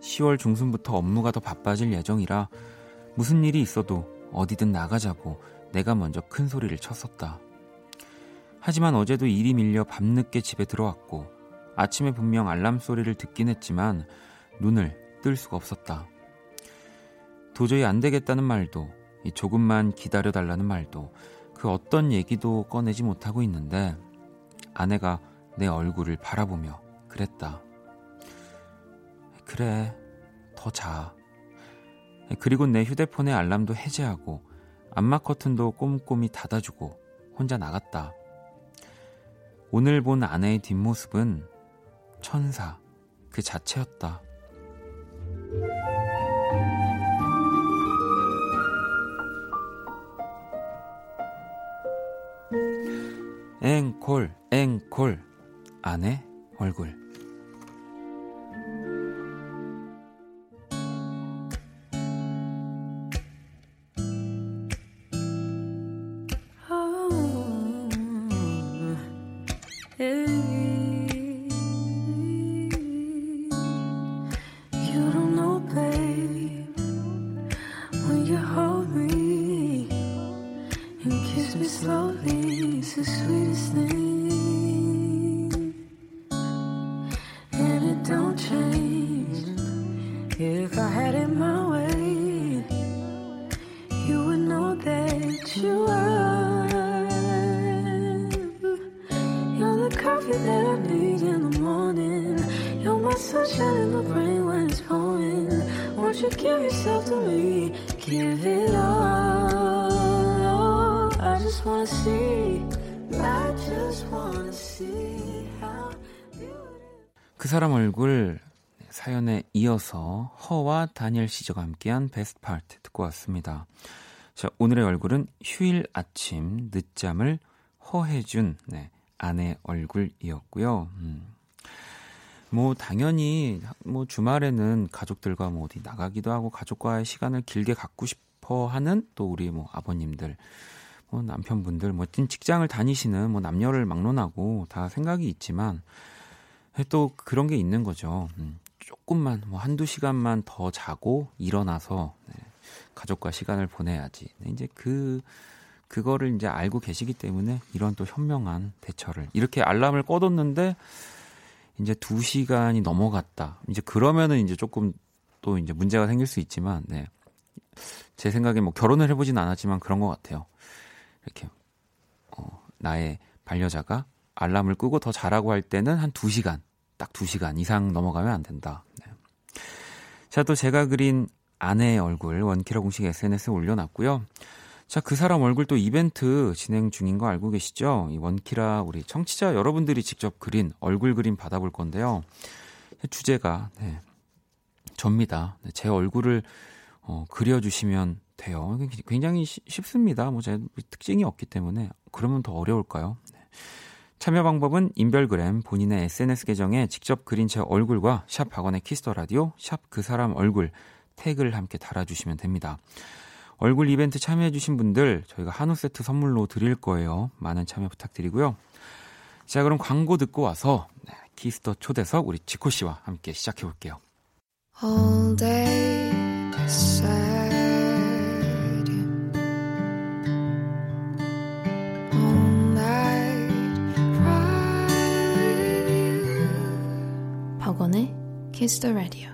10월 중순부터 업무가 더 바빠질 예정이라 무슨 일이 있어도 어디든 나가자고 내가 먼저 큰 소리를 쳤었다. 하지만 어제도 일이 밀려 밤늦게 집에 들어왔고 아침에 분명 알람 소리를 듣긴 했지만 눈을 뜰 수가 없었다. 도저히 안 되겠다는 말도 이 조금만 기다려 달라는 말도 그 어떤 얘기도 꺼내지 못하고 있는데 아내가 내 얼굴을 바라보며 그랬다. 그래, 더 자. 그리고 내 휴대폰의 알람도 해제하고 안마 커튼도 꼼꼼히 닫아주고 혼자 나갔다. 오늘 본 아내의 뒷모습은 천사 그 자체였다. 앵콜, 앵콜. 아내 얼굴. 허와 다니엘 시저가 함께한 베스트 파트 듣고 왔습니다. 자, 오늘의 얼굴은 휴일 아침 늦잠을 허해준 네, 아내 얼굴이었고요. 음. 뭐 당연히 뭐 주말에는 가족들과 뭐 어디 나가기도 하고 가족과의 시간을 길게 갖고 싶어 하는 또 우리 뭐 아버님들 뭐 남편분들 뭐 직장을 다니시는 뭐 남녀를 막론하고 다 생각이 있지만 또 그런 게 있는 거죠. 음, 조금만 뭐 한두 시간만 더 자고 일어나서 네, 가족과 시간을 보내야지. 네, 이제 그 그거를 이제 알고 계시기 때문에 이런 또 현명한 대처를 이렇게 알람을 꺼뒀는데 이제 2시간이 넘어갔다. 이제 그러면은 이제 조금 또 이제 문제가 생길 수 있지만, 네. 제 생각에 뭐 결혼을 해보진 않았지만 그런 것 같아요. 이렇게, 어, 나의 반려자가 알람을 끄고 더 자라고 할 때는 한 2시간, 딱 2시간 이상 넘어가면 안 된다. 네. 자, 또 제가 그린 아내의 얼굴 원키라 공식 SNS에 올려놨고요. 자, 그 사람 얼굴 또 이벤트 진행 중인 거 알고 계시죠? 이 원키라 우리 청취자 여러분들이 직접 그린 얼굴 그림 받아볼 건데요. 주제가 네, 접니다. 네, 제 얼굴을 어, 그려주시면 돼요. 굉장히 시, 쉽습니다. 뭐 제 특징이 없기 때문에 그러면 더 어려울까요? 네. 참여 방법은 인별그램 본인의 SNS 계정에 직접 그린 제 얼굴과 샵 박원의 키스 더 라디오 샵 그 사람 얼굴 태그를 함께 달아주시면 됩니다. 얼굴 이벤트 참여해주신 분들 저희가 한우 세트 선물로 드릴 거예요. 많은 참여 부탁드리고요. 자, 그럼 광고 듣고 와서 네, 키스 더 초대석 우리 지코 씨와 함께 시작해 볼게요. Kiss the Radio.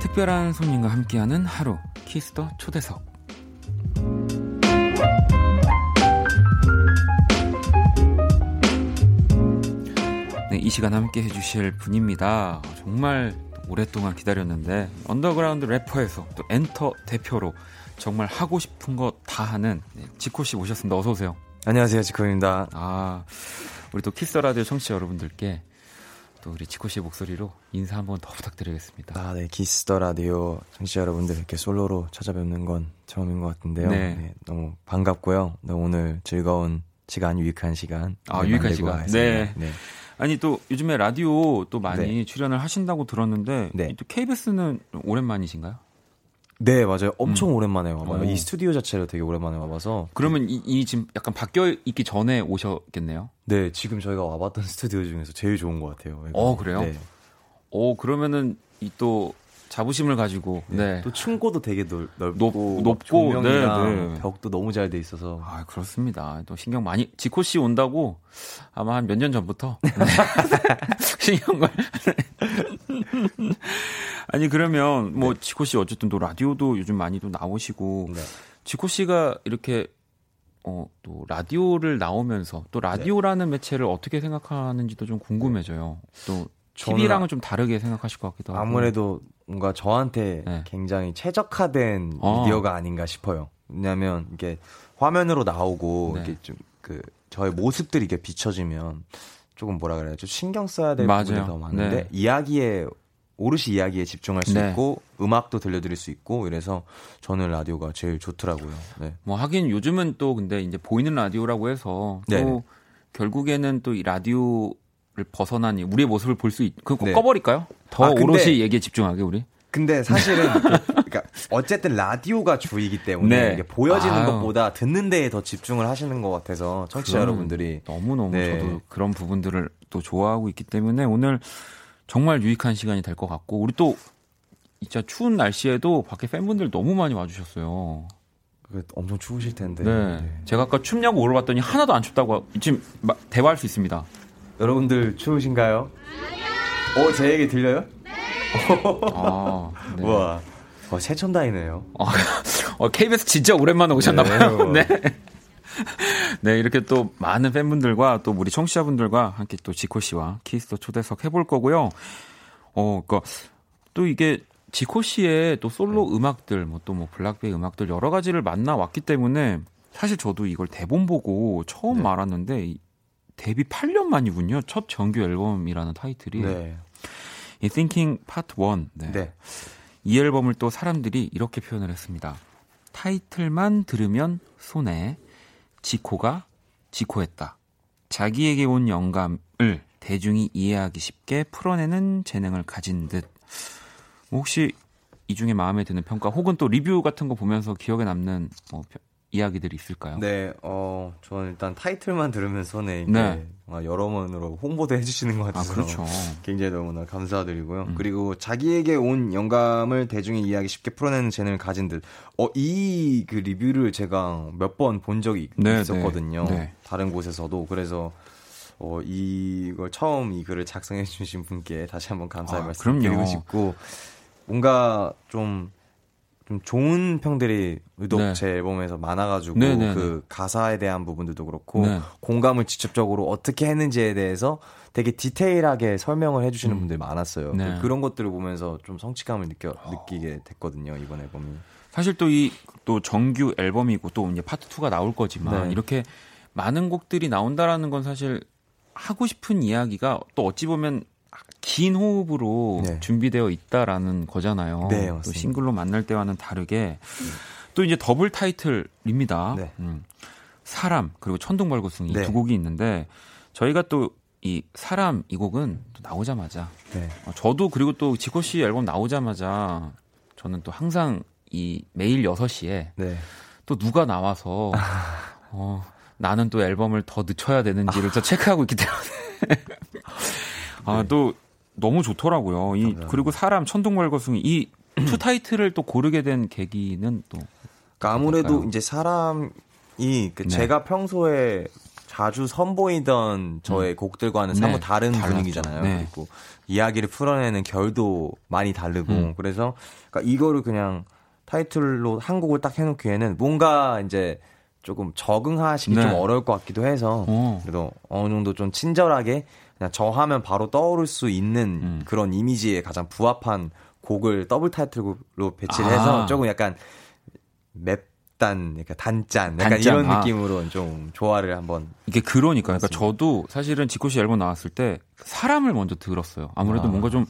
특별한 손님과 함께하는 하루 키스터 초대석 네, 이 시간 함께 해주실 분입니다. 정말 오랫동안 기다렸는데 언더그라운드 래퍼에서 또 엔터 대표로 정말 하고 싶은 거 다 하는 네, 지코 씨 모셨습니다. 어서 오세요. 안녕하세요, 지코입니다. 아, 우리 또 키스 라디오 청취자 여러분들께 또 우리 지코 씨의 목소리로 인사 한번 더 부탁드리겠습니다. 아, 네, 키스 더 라디오 청취자 여러분들 이렇게 솔로로 찾아뵙는 건 처음인 것 같은데요. 네. 네, 너무 반갑고요. 네, 오늘 즐거운 시간, 유익한 시간. 아, 네, 유익한 시간. 네. 네. 아니 또 요즘에 라디오 또 많이 네. 출연을 하신다고 들었는데 네. 또 KBS는 오랜만이신가요? 네, 맞아요. 엄청 오랜만에 와봐요. 오. 이 스튜디오 자체를 되게 오랜만에 와봐서. 그러면 이, 이 지금 약간 바뀌어 있기 전에 오셨겠네요. 네, 지금 저희가 와봤던 스튜디오 중에서 제일 좋은 것 같아요. 어, 그래요? 네. 오 그러면은 이 또 자부심을 가지고 네. 또 층고도 되게 넓, 높- 넓고 높고, 조명이랑 네, 네. 벽도 너무 잘 돼 있어서 아 그렇습니다. 또 신경 많이 지코 씨 온다고 아마 한 몇 년 전부터 네. 신경을 아니 그러면 뭐 지코 씨 어쨌든 또 라디오도 요즘 많이 또 나오시고 네. 지코 씨가 이렇게 어, 또 라디오를 나오면서 또 라디오라는 매체를 어떻게 생각하는지도 좀 궁금해져요. 또 TV랑은 좀 다르게 생각하실 것 같기도 하고. 아무래도 뭔가 저한테 네. 굉장히 최적화된 어. 미디어가 아닌가 싶어요. 왜냐하면 이게 화면으로 나오고 네. 이렇게 좀 그 저의 모습들이 이렇게 비춰지면 조금 뭐라 그래야 죠 신경 써야 될 맞아요. 부분이 더 많은데 네. 이야기에 오롯이 이야기에 집중할 수 네. 있고 음악도 들려드릴 수 있고 이래서 저는 라디오가 제일 좋더라고요. 네. 뭐 하긴 요즘은 또 근데 이제 보이는 라디오라고 해서 또. 결국에는 또 이 라디오를 벗어난 이 우리의 모습을 볼 수 있. 그거 네. 꺼버릴까요? 더 아, 근데- 오롯이 얘기에 집중하게 우리. 근데 사실은 그, 그러니까 어쨌든 라디오가 주이기 때문에 네. 이게 보여지는 아유. 것보다 듣는 데에 더 집중을 하시는 것 같아서 청취자 여러분들이 너무 너무 네. 저도 그런 부분들을 또 좋아하고 있기 때문에 오늘 정말 유익한 시간이 될 것 같고 우리 또 진짜 추운 날씨에도 밖에 팬분들 너무 많이 와주셨어요. 그 엄청 추우실 텐데 네. 네. 제가 아까 춥냐고 물어봤더니 하나도 안 춥다고 하- 지금 마- 대화할 수 있습니다. 여러분들 추우신가요? 어, 제 얘기 들려요? 아, 네. 우와. 어, 최첨단이네요. 어, 어, KBS 진짜 오랜만에 오셨나봐요. 네. 네. 네, 이렇게 또 많은 팬분들과 또 우리 청취자분들과 함께 또 지코 씨와 키스 더 초대석 해볼 거고요. 어, 그니까 또 이게 지코 씨의 또 솔로 음악들, 뭐 또뭐 블락비 음악들 여러 가지를 만나왔기 때문에 사실 저도 이걸 대본 보고 처음 네. 알았는데 이 데뷔 8년 만이군요. 첫 정규 앨범이라는 타이틀이 네. 이 Thinking Part 1. 네. 네. 이 앨범을 또 사람들이 이렇게 표현을 했습니다. 타이틀만 들으면 손에 지코가 지코했다. 자기에게 온 영감을 대중이 이해하기 쉽게 풀어내는 재능을 가진 듯. 뭐 혹시 이 중에 마음에 드는 평가 혹은 또 리뷰 같은 거 보면서 기억에 남는 뭐 평- 이야기들이 있을까요? 네, 어, 저는 일단 타이틀만 들으면서는 이게 네. 아, 여러모로 홍보도 해주시는 것 같아서 아, 그렇죠. 굉장히 너무나 감사드리고요. 음. 그리고 자기에게 온 영감을 대중의 이야기 쉽게 풀어내는 재능을 가진 듯. 어, 이 그 리뷰를 제가 몇 번 본 적이 네, 있었거든요. 네, 네. 다른 곳에서도. 그래서 어, 이걸 처음 이 글을 작성해 주신 분께 다시 한번 감사의 아, 말씀 그럼요. 드리고 싶고 뭔가 좀, 좀 좋은 평들이 유독 네. 제 앨범에서 많아가지고 네, 네, 그 가사에 대한 부분들도 그렇고 네. 공감을 직접적으로 어떻게 했는지에 대해서 되게 디테일하게 설명을 해주시는 분들이 많았어요. 네. 그, 런 것들을 보면서 좀 성취감을 느껴 느끼게 됐거든요 이번 앨범이. 사실 또 이또 정규 앨범이고 또 이제 파트 2가 나올 거지만 네. 이렇게 많은 곡들이 나온다라는 건 사실 하고 싶은 이야기가 또 어찌 보면 긴 호흡으로 네. 준비되어 있다라는 거잖아요. 네, 또 맞습니다. 싱글로 만날 때와는 다르게 또 이제 더블 타이틀입니다. 네. 음, 사람 그리고 천둥벌거숭이 네. 두 곡이 있는데 저희가 또 이 사람 이 곡은 또 나오자마자 네. 어, 저도 그리고 또 지코 씨 앨범 나오자마자 저는 또 항상 이 매일 6시에 네. 또 누가 나와서 어, 나는 또 앨범을 더 늦춰야 되는지를 또 체크하고 있기 때문에 아또 너무 좋더라고요. 이. 그리고 사람 천둥벌거숭이 이 투 타이틀을 또 고르게 된 계기는 또 그러니까 아무래도 어떨까요? 이제 사람이 그 네. 제가 평소에 자주 선보이던 저의 곡들과는 사무 네, 다른 달랐죠. 분위기잖아요. 네. 그리고 이야기를 풀어내는 결도 많이 다르고 음. 그래서 그러니까 이거를 그냥 타이틀로 한 곡을 딱 해놓기에는 뭔가 이제 조금 적응하시기 네. 좀 어려울 것 같기도 해서 어. 그래도 어느 정도 좀 친절하게 그냥 저 하면 바로 떠오를 수 있는 음. 그런 이미지에 가장 부합한 곡을 더블 타이틀로 배치를 아. 해서 조금 약간 맵단, 약간 단짠, 약간 단짠, 이런 아. 느낌으로 좀 조화를 한번 이게 그러니까 그러니까. 저도 사실은 지코 씨 앨범 나왔을 때 사람을 먼저 들었어요. 아무래도 아. 뭔가 좀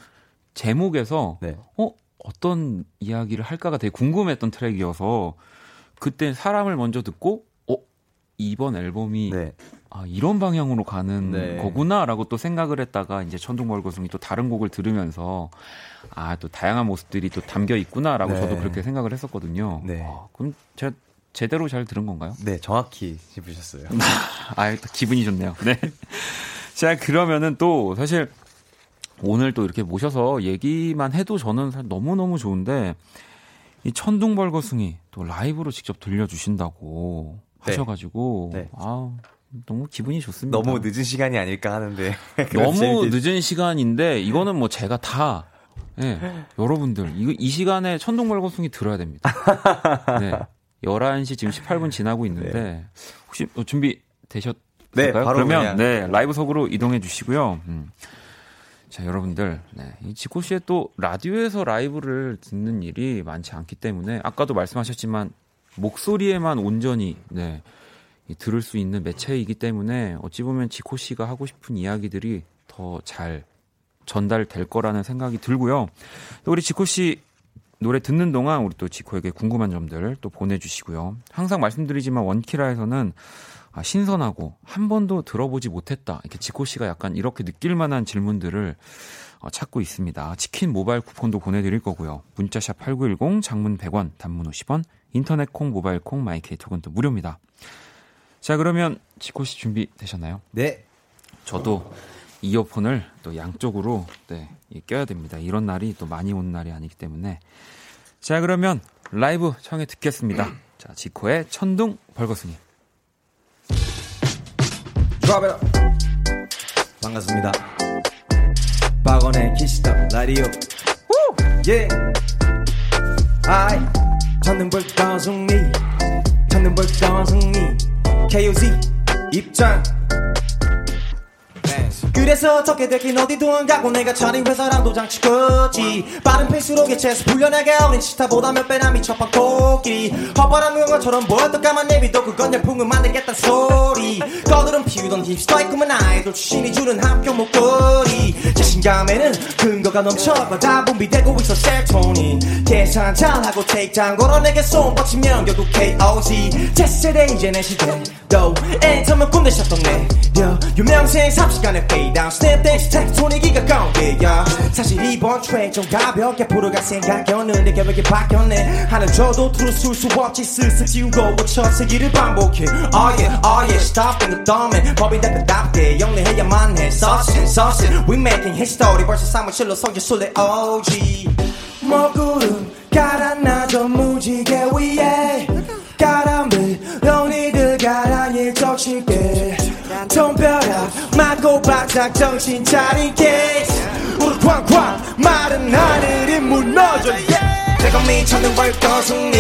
제목에서 네. 어 어떤 이야기를 할까가 되게 궁금했던 트랙이어서 그때 사람을 먼저 듣고 어 이번 앨범이 네. 아 이런 방향으로 가는 네. 거구나라고 또 생각을 했다가 이제 천둥벌거숭이 또 다른 곡을 들으면서 아 또 다양한 모습들이 또 담겨 있구나라고 네. 저도 그렇게 생각을 했었거든요. 네. 아, 그럼 제가 제대로 잘 들은 건가요? 네, 정확히 짚으셨어요. 아, 또 기분이 좋네요. 네. 자, 그러면은 또 사실 오늘 또 이렇게 모셔서 얘기만 해도 저는 너무너무 좋은데 이 천둥벌거숭이 또 라이브로 직접 들려주신다고 네. 하셔가지고 네. 아 너무 기분이 좋습니다. 너무 늦은 시간이 아닐까 하는데. 너무 재밌게- 늦은 시간인데 이거는 뭐 제가 다 예, 여러분들 이거 이 시간에 천둥벌거숭이 들어야 됩니다. 네. 11시 지금 18분 지나고 있는데 혹시 뭐 준비 되셨을까요? 네, 바로 그러면 그냥. 네, 라이브석으로 이동해 주시고요. 음. 자, 여러분들. 네. 이 지코 씨의 또 라디오에서 라이브를 듣는 일이 많지 않기 때문에 아까도 말씀하셨지만 목소리에만 온전히 네. 이 들을 수 있는 매체이기 때문에 어찌 보면 지코 씨가 하고 싶은 이야기들이 더 잘 전달될 거라는 생각이 들고요. 또 우리 지코 씨 노래 듣는 동안 우리 또 지코에게 궁금한 점들 또 보내주시고요. 항상 말씀드리지만 원키라에서는 아, 신선하고 한 번도 들어보지 못했다. 이렇게 지코 씨가 약간 이렇게 느낄 만한 질문들을 어, 찾고 있습니다. 치킨 모바일 쿠폰도 보내드릴 거고요. 문자샵 8910, 장문 100원, 단문 50원, 인터넷 콩, 모바일 콩, 마이케이 톡은 또 무료입니다. 자, 그러면 지코 씨 준비 되셨나요? 네. 저도 이어폰을 또 양쪽으로 네, 이 껴야 됩니다. 이런 날이 또 많이 온 날이 아니기 때문에. 자, 그러면 라이브 청해 듣겠습니다. 자, 지코의 천둥 벌거숭이. Drop it up. 반갑습니다. 박원의 키스터 라디오. 예. 아이. 찾는 벌방송이. 찾는 벌방송이. KOZ 입장. 그래서 적게 되긴 어디도 안 가고 내가 차린 회사랑 도장 찍었지. 빠른 페이스로 개체해서 불려내게 어린 시타보다 몇 배나 미쳐판 코끼리. 허벌한 응어처럼 보였던 까만 내비도 그건 열풍을 만들겠단 소리. 꺼들은 피우던 힙스터의 꿈은 아이돌 출신이 주는 한평 목걸이. 자신감에는 근거가 넘쳐 거다 분비되고 있어 셀토닌 계산 잘하고 테이크 장 걸어 내게 손 뻗치면 결국 KOC 제 세대 이제 내 시대. 또 애터면 꼰대 샷동네 유명생 30간의 fade down 스냅 댄스 텍토닉이가 가운데 야 사실 이번 트랙 좀 가볍게 부르갈 생각이었는데 계획이 바뀌었네. 하늘 줘도 두루 쓸수 없지. 슬슬 지우고 고쳐 세기를 반복해. Oh yeah oh yeah stop in the thumb에 법인 대표답게 영리해야만 해. Sauce sauce we making history. 벌써 사무실로 성질 술래 OG 먹구름 가라나저 무지개 위에. 가람들 너희들 가랑이 적실게 통벼락 맞고 바짝 정신 차리게. 우리 쾅쾅 마른 하늘이 무너져. 달콤히 찾는 벌거숭이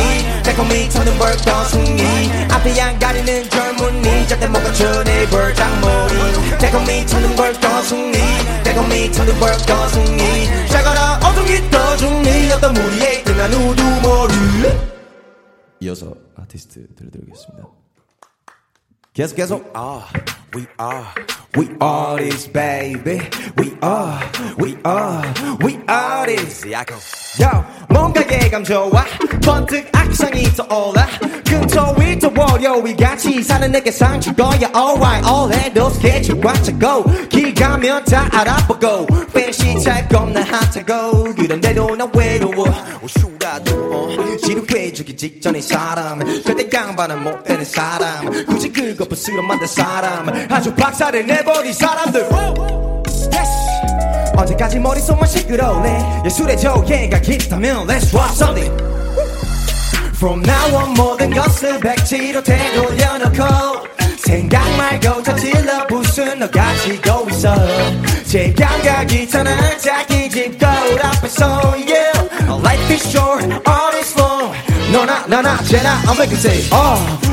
달콤히 찾는 벌거숭이 앞에 안 가리는 젊은이. 절대 못 갖춘 이 벌장머리 달콤히 찾는 벌거숭이 달콤히 찾는 벌거숭이 자가라 어둠이 떠중니. 어떤 무리에 등한 우두머리. 이어서 아티스트 들려드리겠습니다 계속 계속 아 we are we are this baby. We are we are we are this. Yo 뭔가 예감 좋아. 번뜩 악상이 떠올라. 금토일 또 월요일 같이 사는 내게 상줄 거야. Alright all 해도 스케줄 꽉 차고 길 가면 다 알아보고. fancy 잘 겁나 핫하고. 그런데도 나 외로워. 오슈라도 어 지루해지기 직전의 사람. 절대 양반은 못 되는 사람. 굳이 그거 부스러 만든 사람. 아주 박살을 내버린 사람들. 언제까지 머릿속만 시끄러울래 예술의 조예가 깊다면 Let's rock something. From now on 모든 것을 백지로 되돌려놓고 생각 말고 저질러 부순 너 가지고 있어. 제 감각이 타나 자기 집 거울 앞에서 yeah Life is short, all is long. 너나 나나 쟤나 I'll make you say Oh,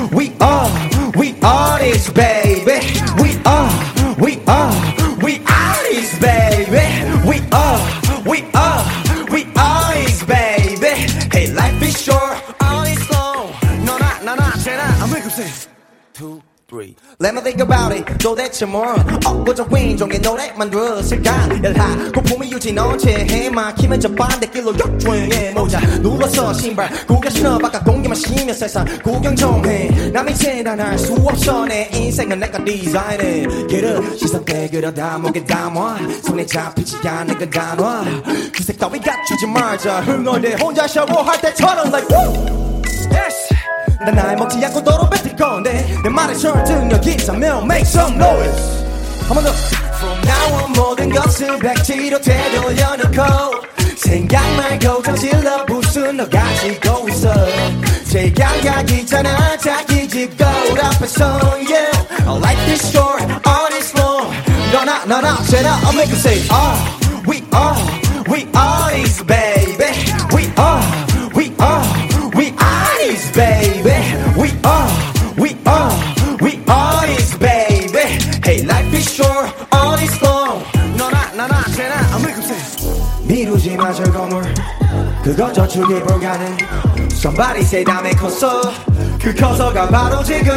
도대체 뭘 엊그저 윈종의 노래만 들었을까? 열하 고품이 유지 너체 해 막히면 저 반대길로 역주행해. 모자 눌러서 신발 구겨 신어 바깥 공기만 쉬면 세상 구경 좀해. 남이 재단할 수 없어. 내 인생은 내가 디자인해. 길을 시선 빼그려 다 목에 담아. 손에 잡히지 않는 그 단화 그색 따위 갖추지 말자. 흥얼대 혼자 샤워할 때처럼 like woo! Yes! 난 나이 먹지 않고 도로 뱉을 건데 내 말에 설득력 있다면 make some noise 한번 더 From now on 모든 것을 백지로 되돌려놓고 생각 말고 저질러 부순 너 가지고 있어 제 감각이 있잖아 자기 집 거울 앞에서 yeah Life is short, all is long 너나 너나 쟤나 I'll make you say Oh, we are, we are this baby 미루지 마 저 건물. 그거 저축이 불가능. Somebody say 다음에 컸어. 그 커서가 바로 지금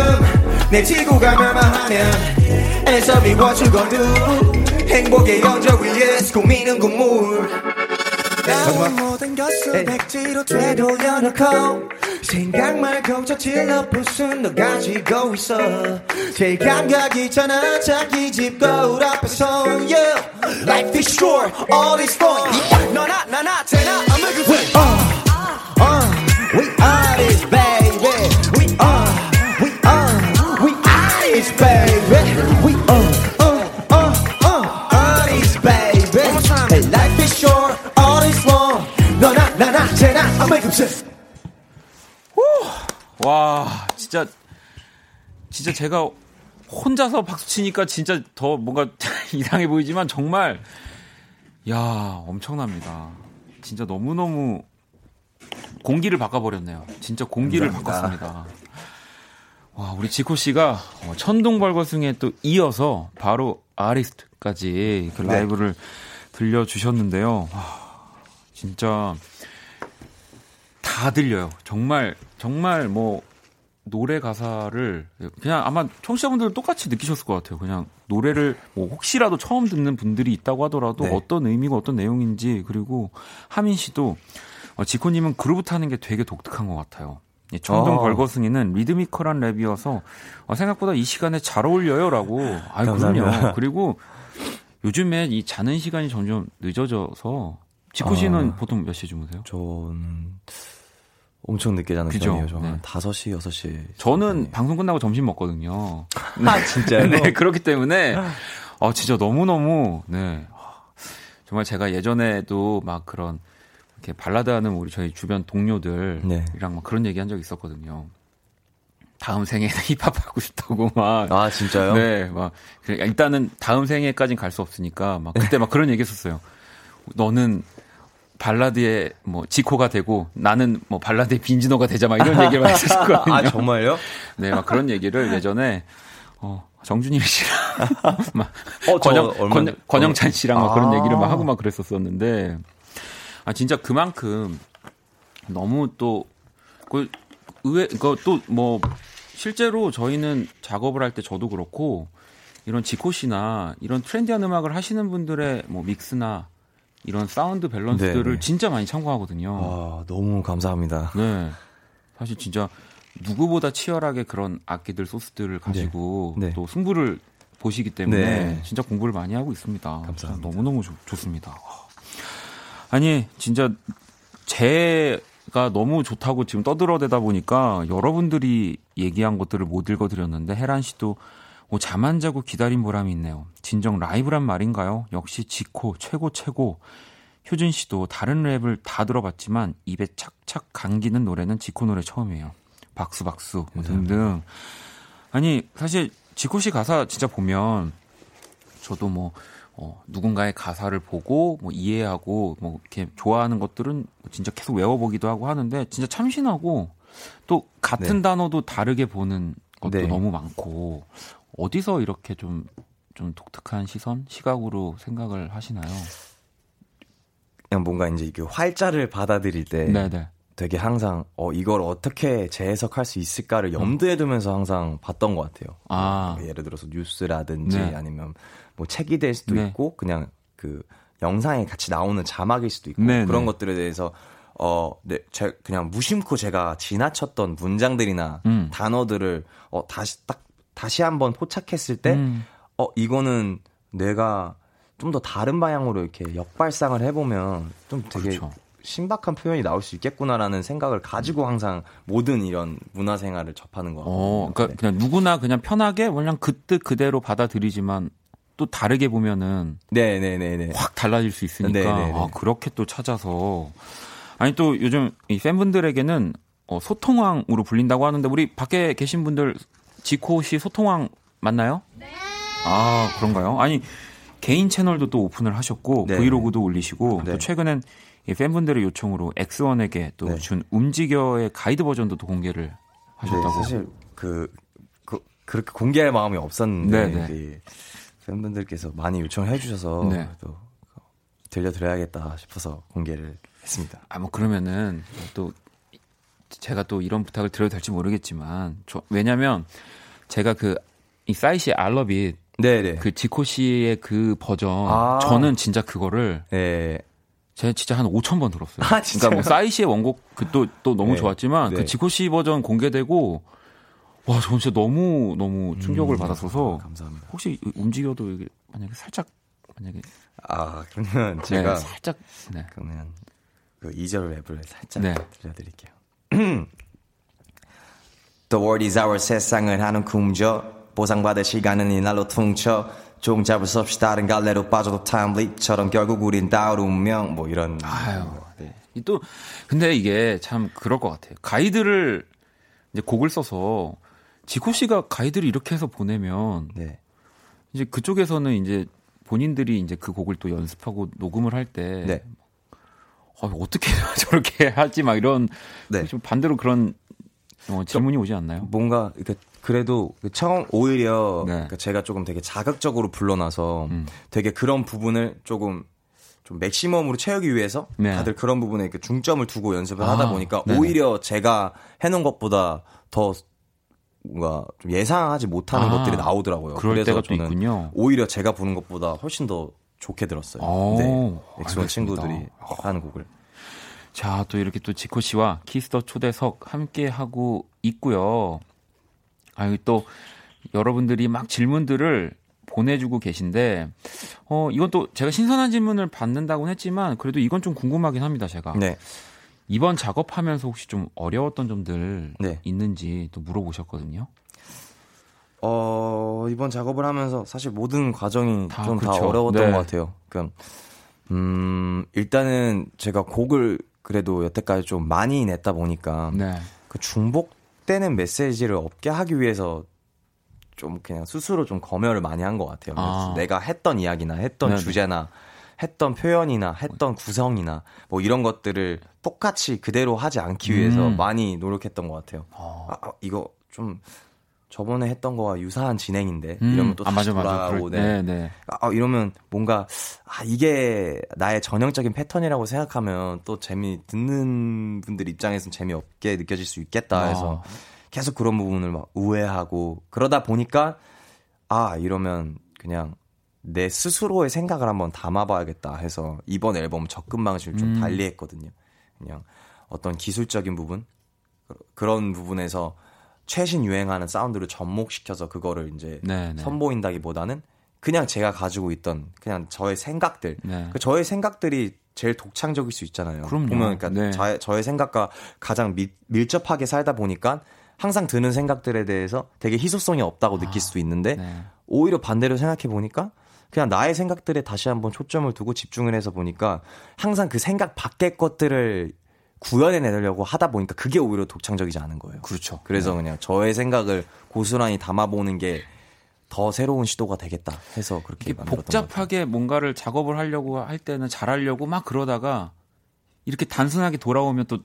내 지구가 멸망하면 Answer me what you gonna do 행복의 영적 위에 고민은 국물 난 모든 것을 백지로 되돌려놓고 생각 말고 저질러 부순 너 가지고 있어 제 감각이 있잖아 자기 집 거울 앞에서 yeah. Life is short, all is long 너나 나나 쟤나 I'm a good We are, uh, we are this baby We are, we are, we are this baby We are, I'm a good 와, 진짜 진짜 제가 혼자서 박수 치니까 진짜 더 뭔가 이상해 보이지만 정말 야, 엄청납니다. 진짜 너무너무 공기를 바꿔버렸네요. 진짜 공기를 감사합니다. 바꿨습니다. 와, 우리 지코 씨가 어, 천둥벌거숭이에 또 이어서 바로 아리스트까지 그 네. 라이브를 들려주셨는데요. 와, 진짜 다 들려요. 정말 정말 뭐 노래 가사를 그냥 아마 청취자분들 똑같이 느끼셨을 것 같아요. 그냥 노래를 뭐 혹시라도 처음 듣는 분들이 있다고 하더라도 네. 어떤 의미고 어떤 내용인지 그리고 하민 씨도 어, 지코님은 그루브 타는 게 되게 독특한 것 같아요. 예, 천둥 어. 벌거숭이는 리드미컬한 랩이어서 어, 생각보다 이 시간에 잘 어울려요라고. 아. 그럼요. 그리고 요즘에 이 자는 시간이 점점 늦어져서 지코 씨는 아. 보통 몇 시에 주무세요? 저는 엄청 늦게 자는 그죠? 편이에요. 저는 네. 한 5시, 6시. 저는 방송 끝나고 점심 먹거든요. 아, 진짜요? 네, 그렇기 때문에 어 진짜 너무 너무 네 정말 제가 예전에도 막 그런 이렇게 발라드 하는 우리 저희 주변 동료들이랑 네. 막 그런 얘기 한 적 있었거든요. 다음 생에는 힙합 하고 싶다고 막. 아, 진짜요? 네, 막 일단은 다음 생에까진 갈 수 없으니까 막 그때 막 그런 얘기 했었어요. 너는 발라드의 뭐 지코가 되고 나는 뭐 발라드의 빈지노가 되자 막 이런 얘기를 많이 했었거든요. 아, 정말요? 네, 막 그런 얘기를 예전에 어 정준일 씨랑 막 어, 저 권영, 얼마- 권, 권영 찬 씨랑 막 그런 아. 얘기를 막 하고 막 그랬었었는데 아 진짜 그만큼 너무 또그 의외 그또뭐 실제로 저희는 작업을 할 때 저도 그렇고 이런 지코 씨나 이런 trendy한 음악을 하시는 분들의 뭐 믹스나 이런 사운드 밸런스들을 네, 네. 진짜 많이 참고하거든요. 아, 너무 감사합니다. 네. 사실 진짜 누구보다 치열하게 그런 악기들 소스들을 가지고 네. 네. 또 승부를 보시기 때문에 네. 진짜 공부를 많이 하고 있습니다. 감사합니다. 너무너무 좋, 좋습니다. 아니, 진짜 제가 너무 좋다고 지금 떠들어대다 보니까 여러분들이 얘기한 것들을 못 읽어드렸는데 혜란 씨도 뭐잠안 자고 기다린 보람이 있네요. 진정 라이브란 말인가요? 역시 지코 최고 최고. 효준 씨도 다른 랩을 다 들어봤지만 입에 착착 감기는 노래는 지코 노래 처음이에요. 박수 박수 뭐 등등. 아니 사실 지코 씨 가사 진짜 보면 저도 뭐 어, 누군가의 가사를 보고 뭐 이해하고 뭐 이렇게 좋아하는 것들은 진짜 계속 외워보기도 하고 하는데 진짜 참신하고 또 같은 네. 단어도 다르게 보는 것도 네. 너무 많고 어디서 이렇게 좀 좀 독특한 시선, 시각으로 생각을 하시나요? 그냥 뭔가 이제 이게 활자를 받아들일 때 네네. 되게 항상 어 이걸 어떻게 재해석할 수 있을까를 염두에 두면서 항상 봤던 것 같아요. 아. 뭐 예를 들어서 뉴스라든지 네. 아니면 뭐 책이 될 수도 네. 있고 그냥 그 영상에 같이 나오는 자막일 수도 있고 네, 그런 네. 것들에 대해서 어, 네, 제 그냥 무심코 제가 지나쳤던 문장들이나 음. 단어들을 어 다시 딱 다시 한번 포착했을 때 음. 어, 이거는 내가 좀 더 다른 방향으로 이렇게 역발상을 해보면 좀 되게 그렇죠. 신박한 표현이 나올 수 있겠구나라는 생각을 가지고 항상 모든 이런 문화 생활을 접하는 것 같아요. 어, 그러니까 그냥 누구나 그냥 편하게 그냥 그뜻 그대로 받아들이지만 또 다르게 보면은 네네네네. 확 달라질 수 있으니까 네네네. 아, 그렇게 또 찾아서 아니 또 요즘 이 팬분들에게는 어, 소통왕으로 불린다고 하는데 우리 밖에 계신 분들 지코 씨 소통왕 맞나요? 네. 아 그런가요? 아니 개인 채널도 또 오픈을 하셨고 네. 브이로그도 올리시고 네. 또 최근엔 이 팬분들의 요청으로 엑스원에게 또 네. 준 움직여의 가이드 버전도 또 공개를 하셨다고. 네, 사실 그, 그 그렇게 공개할 마음이 없었는데 네네. 그 팬분들께서 많이 요청해 주셔서 네. 또 들려드려야겠다 싶어서 공개를 했습니다. 아, 뭐 그러면은 또 제가 또 이런 부탁을 드려도 될지 모르겠지만 저, 왜냐면 제가 그 이 사이시 알러빗 네네. 그 지코 씨의 그 버전 아. 저는 진짜 그거를 네. 제가 진짜 한 5천 번 들었어요. 아? 그러니까 뭐 사이 씨의 원곡 그또또 너무 네. 좋았지만 네. 그 지코 씨 버전 공개되고 와, 저는 진짜 너무 너무 충격을 음, 받았어서 감사합니다. 혹시 움직여도 이게 만약에 살짝 만약에 아 그러면 제가 네, 살짝 네. 그러면 그 2절 랩을 살짝 네. 들려 드릴게요. The world is our 세상을 하는 궁저 보상받을 시간은 이날로 퉁쳐 종 잡을 수 없이 다른 갈래로 빠져도 타임립처럼 결국 우린 다 운명 뭐 이런 아유, 네. 이또 근데 이게 참 그럴 것 같아요. 가이드를 이제 곡을 써서 지코 씨가 가이드를 이렇게 해서 보내면 네. 이제 그쪽에서는 이제 본인들이 이제 그 곡을 또 연습하고 녹음을 할때 네. 어, 어떻게 저렇게 하지 막 이런 네. 좀 반대로 그런 어, 질문이 오지 않나요? 뭔가 이렇게 그래도 그 처음 오히려 네. 그러니까 제가 조금 되게 자극적으로 불러놔서 음. 되게 그런 부분을 조금 좀 맥시멈으로 채우기 위해서 네. 다들 그런 부분에 이렇게 중점을 두고 연습을 아, 하다 보니까 네네. 오히려 제가 해놓은 것보다 더 뭔가 좀 예상하지 못하는 아, 것들이 나오더라고요. 그럴 그래서 저는 있군요. 오히려 제가 부는 것보다 훨씬 더 좋게 들었어요. 오, 네. 엑소원 알겠습니다. 친구들이 하는 곡을. 자, 또 이렇게 또 지코 씨와 키스 더 초대석 함께 하고 있고요. 아유, 또 여러분들이 막 질문들을 보내주고 계신데, 어, 이건 또 제가 신선한 질문을 받는다고는 했지만, 그래도 이건 좀 궁금하긴 합니다, 제가. 네. 이번 작업하면서 혹시 좀 어려웠던 점들 네. 있는지 또 물어보셨거든요. 어, 이번 작업을 하면서 사실 모든 과정이 다 좀다 그쵸. 어려웠던 네. 것 같아요. 그러니까, 음, 일단은 제가 곡을 그래도 여태까지 좀 많이 냈다 보니까 네. 그 중복되는 메시지를 없게 하기 위해서 좀 그냥 스스로 좀 검열을 많이 한 것 같아요. 아. 내가 했던 이야기나 했던 네네. 주제나 했던 표현이나 했던 구성이나 뭐 이런 것들을 똑같이 그대로 하지 않기 위해서 음. 많이 노력했던 것 같아요. 어. 아, 아, 이거 좀 저번에 했던 거와 유사한 진행인데 음. 이러면 또 아, 다시 맞아, 맞아. 돌아오고 그럴- 네, 네. 아, 이러면 뭔가 아, 이게 나의 전형적인 패턴이라고 생각하면 또 재미 듣는 분들 입장에서는 재미없게 느껴질 수 있겠다 해서 아. 계속 그런 부분을 막 우회하고 그러다 보니까 아 이러면 그냥 내 스스로의 생각을 한번 담아봐야겠다 해서 이번 앨범 접근 방식을 좀 음. 달리했거든요. 그냥 어떤 기술적인 부분 그- 그런 부분에서 최신 유행하는 사운드를 접목시켜서 그거를 이제 네, 네. 선보인다기보다는 그냥 제가 가지고 있던 그냥 저의 생각들 네. 그 저의 생각들이 제일 독창적일 수 있잖아요. 그럼요. 보면 그러니까 네. 자- 저의 생각과 가장 밀, 밀접하게 살다 보니까 항상 드는 생각들에 대해서 되게 희소성이 없다고 느낄 수도 있는데 네. 오히려 반대로 생각해 보니까 그냥 나의 생각들에 다시 한번 초점을 두고 집중을 해서 보니까 항상 그 생각 밖의 것들을 구현해내려고 하다 보니까 그게 오히려 독창적이지 않은 거예요. 그렇죠. 그래서 그냥 저의 생각을 고스란히 담아보는 게 더 새로운 시도가 되겠다 해서 그렇게. 복잡하게 뭔가를 작업을 하려고 할 때는 잘하려고 막 그러다가 이렇게 단순하게 돌아오면 또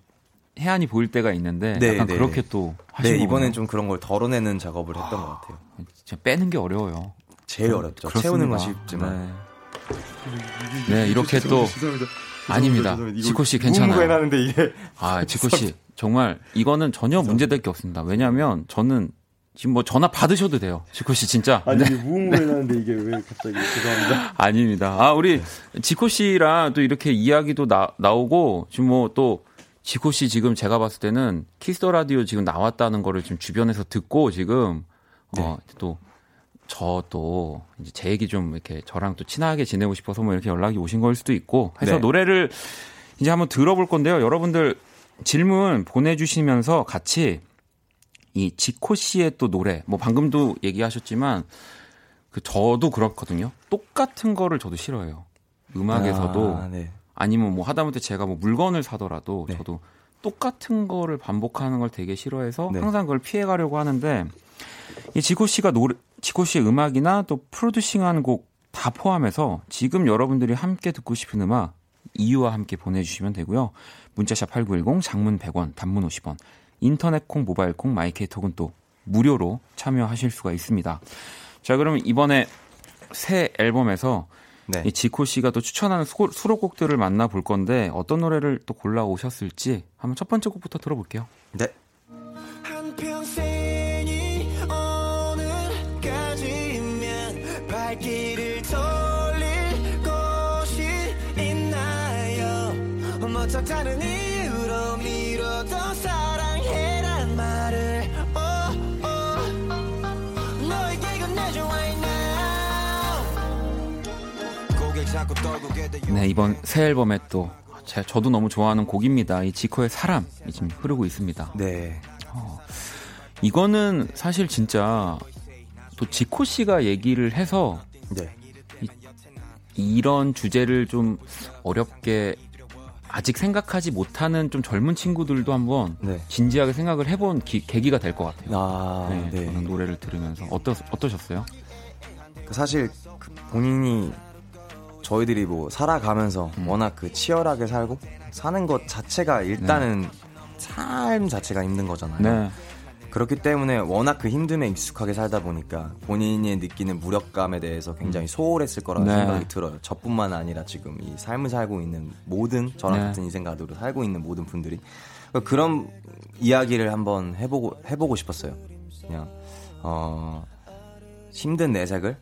해안이 보일 때가 있는데 네, 약간 네, 그렇게 네. 또 네, 하시는 이번엔 좀 그런 걸 덜어내는 작업을 했던 것 같아요. 진짜 빼는 게 어려워요. 제일 어렵죠. 그렇습니다. 채우는 건 쉽지만. 네, 네, 이렇게 또 아닙니다. 지코 씨 괜찮아요. 해놨는데 이게 아, 지코 씨 정말 이거는 전혀 문제될 게 없습니다. 왜냐하면 저는 지금 뭐 전화 받으셔도 돼요. 지코 씨 진짜. 아니 네. 이게 무궁무해놨는데 이게 왜 갑자기 죄송합니다. 아닙니다. 아, 우리 지코 씨랑 또 이렇게 이야기도 나, 나오고, 지금 뭐 또, 지코 씨 지금 제가 봤을 때는 키스 더 라디오 지금 나왔다는 거를 지금 주변에서 듣고 지금, 어, 또, 저도 이제 제 얘기 좀 이렇게 저랑 또 친하게 지내고 싶어서 뭐 이렇게 연락이 오신 걸 수도 있고 해서 네. 노래를 이제 한번 들어볼 건데요. 여러분들 질문 보내주시면서 같이 이 지코 씨의 또 노래, 뭐 방금도 얘기하셨지만 그 저도 그렇거든요. 똑같은 거를 저도 싫어해요. 음악에서도 아, 네. 아니면 뭐 하다못해 제가 뭐 물건을 사더라도 네. 저도 똑같은 거를 반복하는 걸 되게 싫어해서 네. 항상 그걸 피해 가려고 하는데 이 지코 씨가 노래 지코 씨의 음악이나 또 프로듀싱한 곡 다 포함해서 지금 여러분들이 함께 듣고 싶은 음악 이유와 함께 보내주시면 되고요. 문자샵 8910 장문 100원 단문 50원 인터넷 콩 모바일 콩 마이케이톡은 또 무료로 참여하실 수가 있습니다. 자 그럼 이번에 새 앨범에서 네. 이 지코 씨가 또 추천하는 수- 수록곡들을 만나볼 건데 어떤 노래를 또 골라 오셨을지 한번 첫 번째 곡부터 들어볼게요. 네. 뭐 다른 이유로 미뤄도 사랑해란 말을 oh, oh. 너에게 건네줘 right now 네 이번 새 앨범에 또 제, 저도 너무 좋아하는 곡입니다. 이 지코의 사람이 지금 흐르고 있습니다. 네. 이거는 사실 진짜 또 지코 씨가 얘기를 해서 네. 이 런 주제를 좀 어렵게 아직 생각하지 못하는 좀 젊은 친구들도 한번 네. 진지하게 생각을 해본 기- 계기가 될 것 같아요. 아, 네, 네. 저는 노래를 들으면서 어떠, 어떠셨어요? 그 사실 그 본인이 저희들이 뭐 살아가면서 음. 워낙 그 치열하게 살고 사는 것 자체가 일단은 삶 자체가 힘든 거잖아요. 네. 그렇기 때문에 워낙 그 힘듦에 익숙하게 살다 보니까 본인이 느끼는 무력감에 대해서 굉장히 소홀했을 거라는 네. 생각이 들어요. 저뿐만 아니라 지금 이 삶을 살고 있는 모든 저랑 네. 같은 인생가들로 살고 있는 모든 분들이 그런 이야기를 한번 해보고 해보고 싶었어요. 그냥 어, 힘든 내색을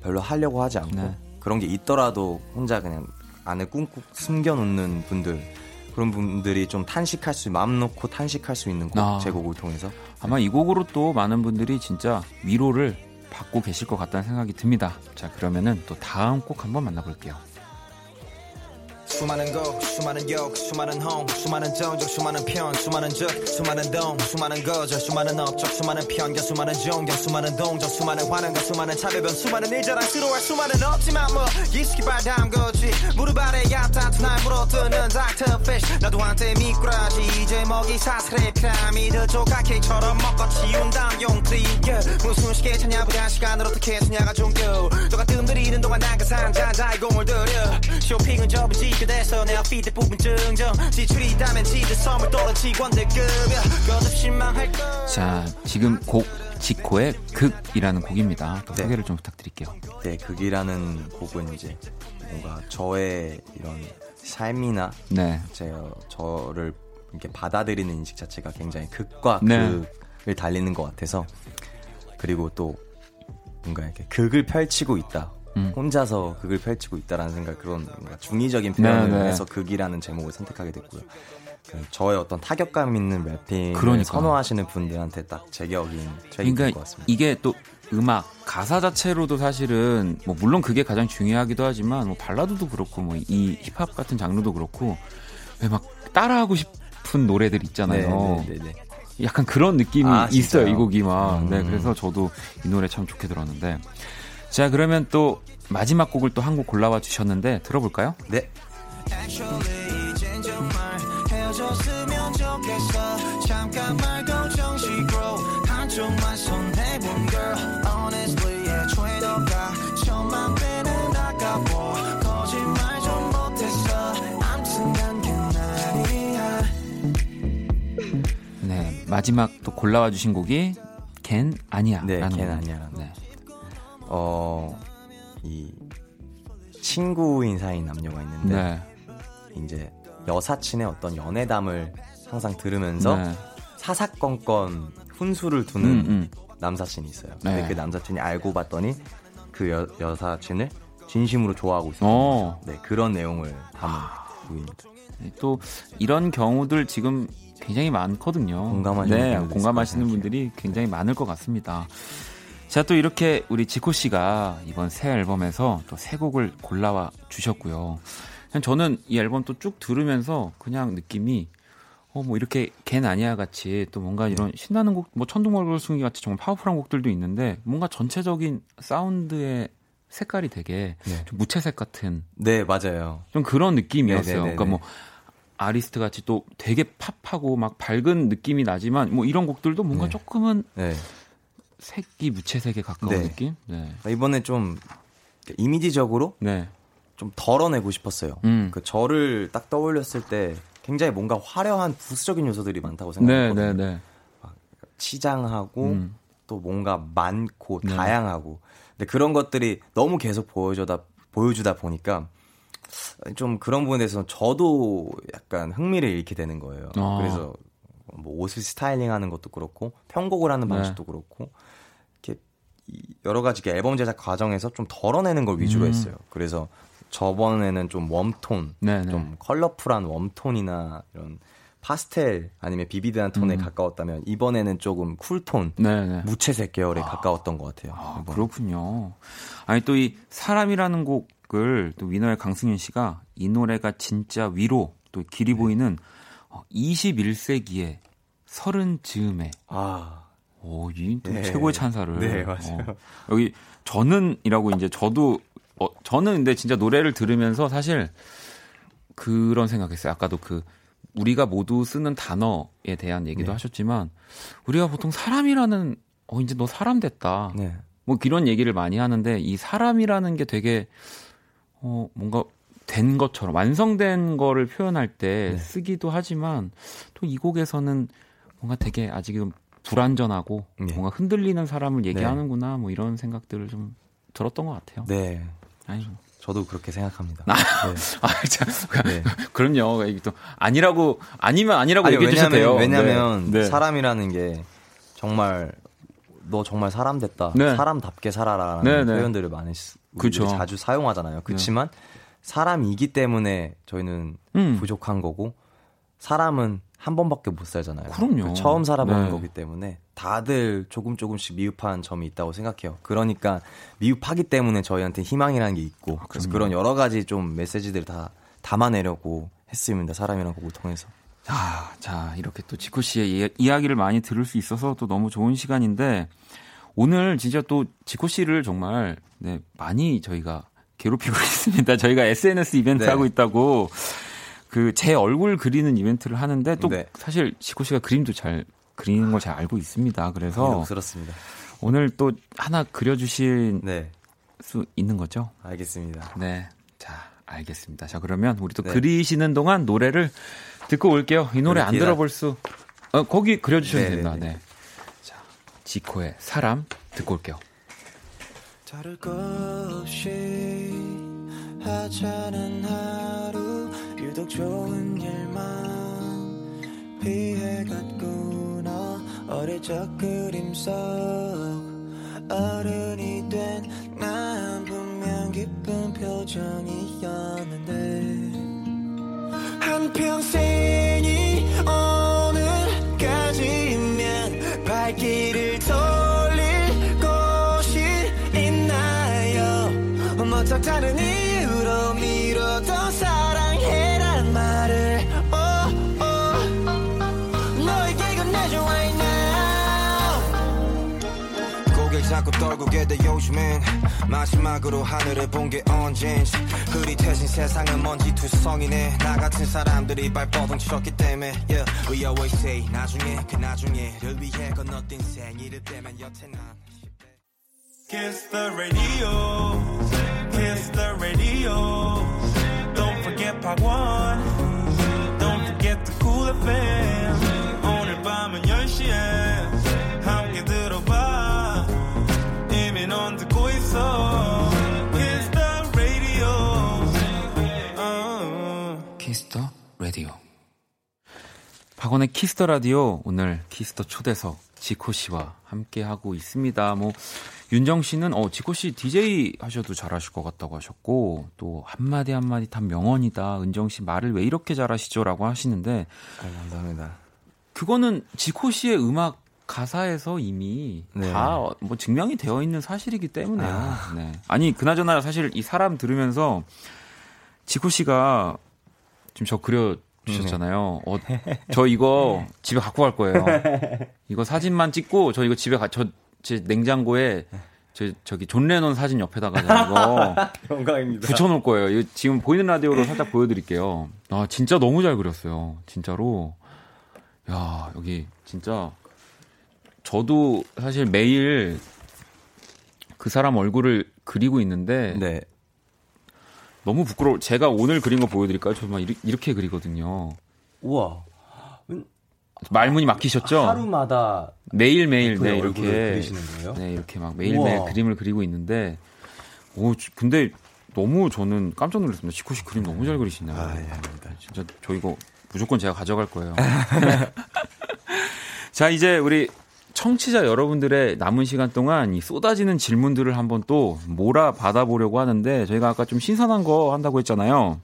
별로 하려고 하지 않고 네. 그런 게 있더라도 혼자 그냥 안에 꾹꾹 숨겨놓는 분들 그런 분들이 좀 탄식할 수 마음 놓고 탄식할 수 있는 곡, 아. 제 곡을 통해서 아마 이 곡으로 또 많은 분들이 진짜 위로를 받고 계실 것 같다는 생각이 듭니다. 자, 그러면은 또 다음 곡 한번 만나볼게요. 수많은 곡, 수많은 욕, 수많은 홍, 수많은 정적, 수많은 편, 수많은 적, 수많은 동, 수많은 거절, 수많은 업적, 수많은 편견, 수많은 존경, 수많은 동정, 수많은 환영과 수많은 차별변, 수많은 일 자랑스러워할 수많은 없지만 뭐 이스키 발담 거지. 무릎 아래 얕은 날 물어뜯는 닥터 피쉬. 나도 한때 미꾸라지. 이제 먹이 사슬의 피라미드 조각케이처럼 먹고 치운 다음 용트리 yeah. 무슨 시계 차냐보다 시간을 어떻게 쓰냐가 중요 너가 뜸들이는 동안 난그 상자 자의 공을 들여. 쇼핑은 접은 지 켜대서 내 앞이 대부분 증정 지출이 있다면 지들 선물 또는 직원들 급여 거듭 실망할 거 자, 지금 곡 지코의 극이라는 곡입니다. 또 네. 소개를 좀 부탁드릴게요. 네, 극이라는 곡은 이제 뭔가 저의 이런 삶이나 네. 제가 저를 이렇게 받아들이는 인식 자체가 굉장히 극과 네. 극을 달리는 것 같아서 그리고 또 뭔가 이렇게 극을 펼치고 있다. 음. 혼자서 극을 펼치고 있다라는 생각 그런 뭔가 중의적인 표현을 네, 네. 해서 극이라는 제목을 선택하게 됐고요. 그 저의 어떤 타격감 있는 래핑을 그러니까. 선호하시는 분들한테 딱 제격인 될 그러니까 것 같습니다. 이게 또 음악 가사 자체로도 사실은 뭐 물론 그게 가장 중요하기도 하지만 뭐 발라드도 그렇고 뭐 이 힙합 같은 장르도 그렇고 왜막 따라하고 싶은 노래들 있잖아요. 네, 네, 네, 네. 약간 그런 느낌이 아, 있어요? 이 곡이 막. 음. 네 그래서 저도 이 노래 참 좋게 들었는데 자 그러면 또 마지막 곡을 또 한 곡 골라와 주셨는데 들어볼까요? 네. 아니야 네 마지막 또 골라와 주신 곡이 걘 아니야. 네, 라는 곡입니다. 아니야라는 네. 어, 이 친구인 사이인 남녀가 있는데 네. 이제 여사친의 어떤 연애담을 항상 들으면서 네. 사사건건 훈수를 두는 음, 음. 남사친이 있어요. 근데 네. 그 남사친이 알고 봤더니 그 여, 여사친을 진심으로 좋아하고 어. 거죠. 네, 그런 내용을 담은 곡입니다. 또 이런 경우들 지금 굉장히 많거든요. 공감하시는 네, 공감하시는 분들이 굉장히 많을 것 같습니다. 자, 또 이렇게 우리 지코 씨가 이번 새 앨범에서 또새 곡을 골라와 주셨고요. 그냥 저는 이 앨범 또 쭉 들으면서 그냥 느낌이 어, 뭐 이렇게 걘 아니야 같이 또 뭔가 이런 신나는 곡, 뭐 천둥벌벌숭이 같이 정말 파워풀한 곡들도 있는데 뭔가 전체적인 사운드의 색깔이 되게 네. 좀 무채색 같은 네, 맞아요. 좀 그런 느낌이었어요. 네네네네. 그러니까 뭐 아리스트 같이 또 되게 팝하고 막 밝은 느낌이 나지만 뭐 이런 곡들도 뭔가 네. 조금은 네. 색이 무채색에 가까운 네. 느낌? 네. 이번에 좀 이미지적으로 네. 좀 덜어내고 싶었어요. 음. 그 저를 딱 떠올렸을 때 굉장히 뭔가 화려한 부수적인 요소들이 많다고 네, 생각했거든요. 네, 네. 치장하고 음. 또 뭔가 많고 네. 다양하고 근데 그런 것들이 너무 계속 보여주다 보여주다 보니까 좀 그런 부분에 대해서 저도 약간 흥미를 잃게 되는 거예요. 아. 그래서 뭐 옷을 스타일링하는 것도 그렇고 편곡을 하는 네. 방식도 그렇고 이렇게 이 여러 가지 앨범 제작 과정에서 좀 덜어내는 걸 위주로 음. 했어요. 그래서 저번에는 좀 웜톤, 네, 네. 좀 컬러풀한 웜톤이나 이런 파스텔 아니면 비비드한 톤에 음. 가까웠다면 이번에는 조금 쿨톤, 네, 네. 무채색 계열에 가까웠던 것 같아요. 아. 그렇군요. 아니 또 이 사람이라는 곡을 또 위너의 강승윤 씨가 이 노래가 진짜 위로 또 길이 네. 보이는 21세기의 서른 즈음에 아, 오, 이또 네. 최고의 찬사를. 네, 맞아요. 어. 여기 저는이라고 이제 저도 어, 저는 근데 진짜 노래를 들으면서 사실 그런 생각했어요. 아까도 그 우리가 모두 쓰는 단어에 대한 얘기도 네. 하셨지만 우리가 보통 사람이라는 어 이제 너 사람 됐다. 네. 뭐 이런 얘기를 많이 하는데 이 사람이라는 게 되게 어 뭔가 된 것처럼 완성된 거를 표현할 때 네. 쓰기도 하지만 또 이 곡에서는 뭔가 되게 아직 은 불안전하고 네. 뭔가 흔들리는 사람을 얘기하는구나 뭐 이런 생각들을 좀 들었던 것 같아요. 네. 아니, 저도 그렇게 생각합니다. 아, 네. 아, 참, 네. 그럼요. 이게 또 아니라고 아니면 아니라고 아니, 얘기해 주셔도 돼요. 왜냐면, 왜냐면 네. 네. 사람이라는 게 정말 너 정말 사람 됐다. 네. 사람답게 살아라라는 네, 네. 표현들을 많이 쓰, 그쵸. 자주 사용하잖아요. 그렇지만 사람이기 때문에 저희는 음. 부족한 거고 사람은 한 번밖에 못 살잖아요. 그럼요. 처음 살아보는 네. 거기 때문에 다들 조금 조금씩 미흡한 점이 있다고 생각해요. 그러니까 미흡하기 때문에 저희한테 희망이라는 게 있고 그래서 그럼요. 그런 여러 가지 좀 메시지들을 다 담아내려고 했습니다. 사람이라는 곡을 통해서. 자, 자, 이렇게 또 지코 씨의 이, 이야기를 많이 들을 수 있어서 또 너무 좋은 시간인데 오늘 진짜 또 지코 씨를 정말 네, 많이 저희가 괴롭히고 있습니다. 저희가 SNS 이벤트 네. 하고 있다고 그 제 얼굴 그리는 이벤트를 하는데 또 네. 사실 지코 씨가 그림도 잘 그리는 걸 잘 알고 있습니다. 그래서 영스럽습니다. 오늘 또 하나 그려주실 네, 수 있는 거죠? 알겠습니다. 네. 자, 알겠습니다. 자, 그러면 우리 또 네. 그리시는 동안 노래를 듣고 올게요. 이 노래 안 그렇습니다. 들어볼 수, 어, 거기 그려주셔도 네, 된다. 네, 네. 네. 자, 지코의 사람 듣고 올게요. 다를 것 없이 하찮은 하루 유독 좋은 일만 피해갔구나. 어릴 적 그림 속 어른이 된 난 분명 기쁜 표정이었는데. 한평생이 오 떨구게 돼 요즘엔 마지막으로 하늘을 본 게 언젠지 흐릿해진 세상은 먼지 투성이네 나 같은 사람들이 발버둥 쳤기 때문에 yeah. We always say 나중에 그 나중에를 위해 건너뛴 생일을 빼면 여태 난 Kiss the radio. Kiss the radio. Don't forget Part 1. Don't forget the cool FM. 박원의 Kiss the Radio 오늘 Kiss the 초대석 지코 씨와 함께 하고 있습니다. 뭐 윤정 씨는 어 지코 씨 DJ 하셔도 잘하실 것 같다고 하셨고 또 한마디 한마디 다 명언이다. 은정 씨 말을 왜 이렇게 잘하시죠라고 하시는데 아, 감사합니다. 그거는 지코 씨의 음악 가사에서 이미 네. 다 뭐 증명이 되어 있는 사실이기 때문에요. 아. 네. 아니 그나저나 사실 이 사람 들으면서 지코 씨가 지금 저 그려 주셨잖아요. 어, 저 이거 집에 갖고 갈 거예요. 이거 사진만 찍고 저 이거 집에 가, 저 제 냉장고에 저 저기 존 레논 사진 옆에다가 이거 영광입니다. 붙여놓을 거예요. 이거 지금 보이는 라디오로 살짝 보여드릴게요. 아 진짜 너무 잘 그렸어요. 진짜로. 야 여기 진짜 저도 사실 매일 그 사람 얼굴을 그리고 있는데 네. 너무 부끄러워. 제가 오늘 그린 거 보여드릴까요? 정말 이렇게, 이렇게 그리거든요. 우와. 말문이 막히셨죠? 하루마다 매일 매일 네 얼굴을 이렇게 그리시는 거예요? 네 이렇게 막 매일 매일. 그림을 그리고 있는데 오 지- 근데 너무 저는 깜짝 놀랐습니다. 지코 씨 그림 너무 잘 그리시네요. 아, 예, 아닙니다. 진짜 저 이거 무조건 제가 가져갈 거예요. 자 이제 우리 청취자 여러분들의 남은 시간 동안 이 쏟아지는 질문들을 한번 또 몰아 받아보려고 하는데 저희가 아까 좀 신선한 거 한다고 했잖아요.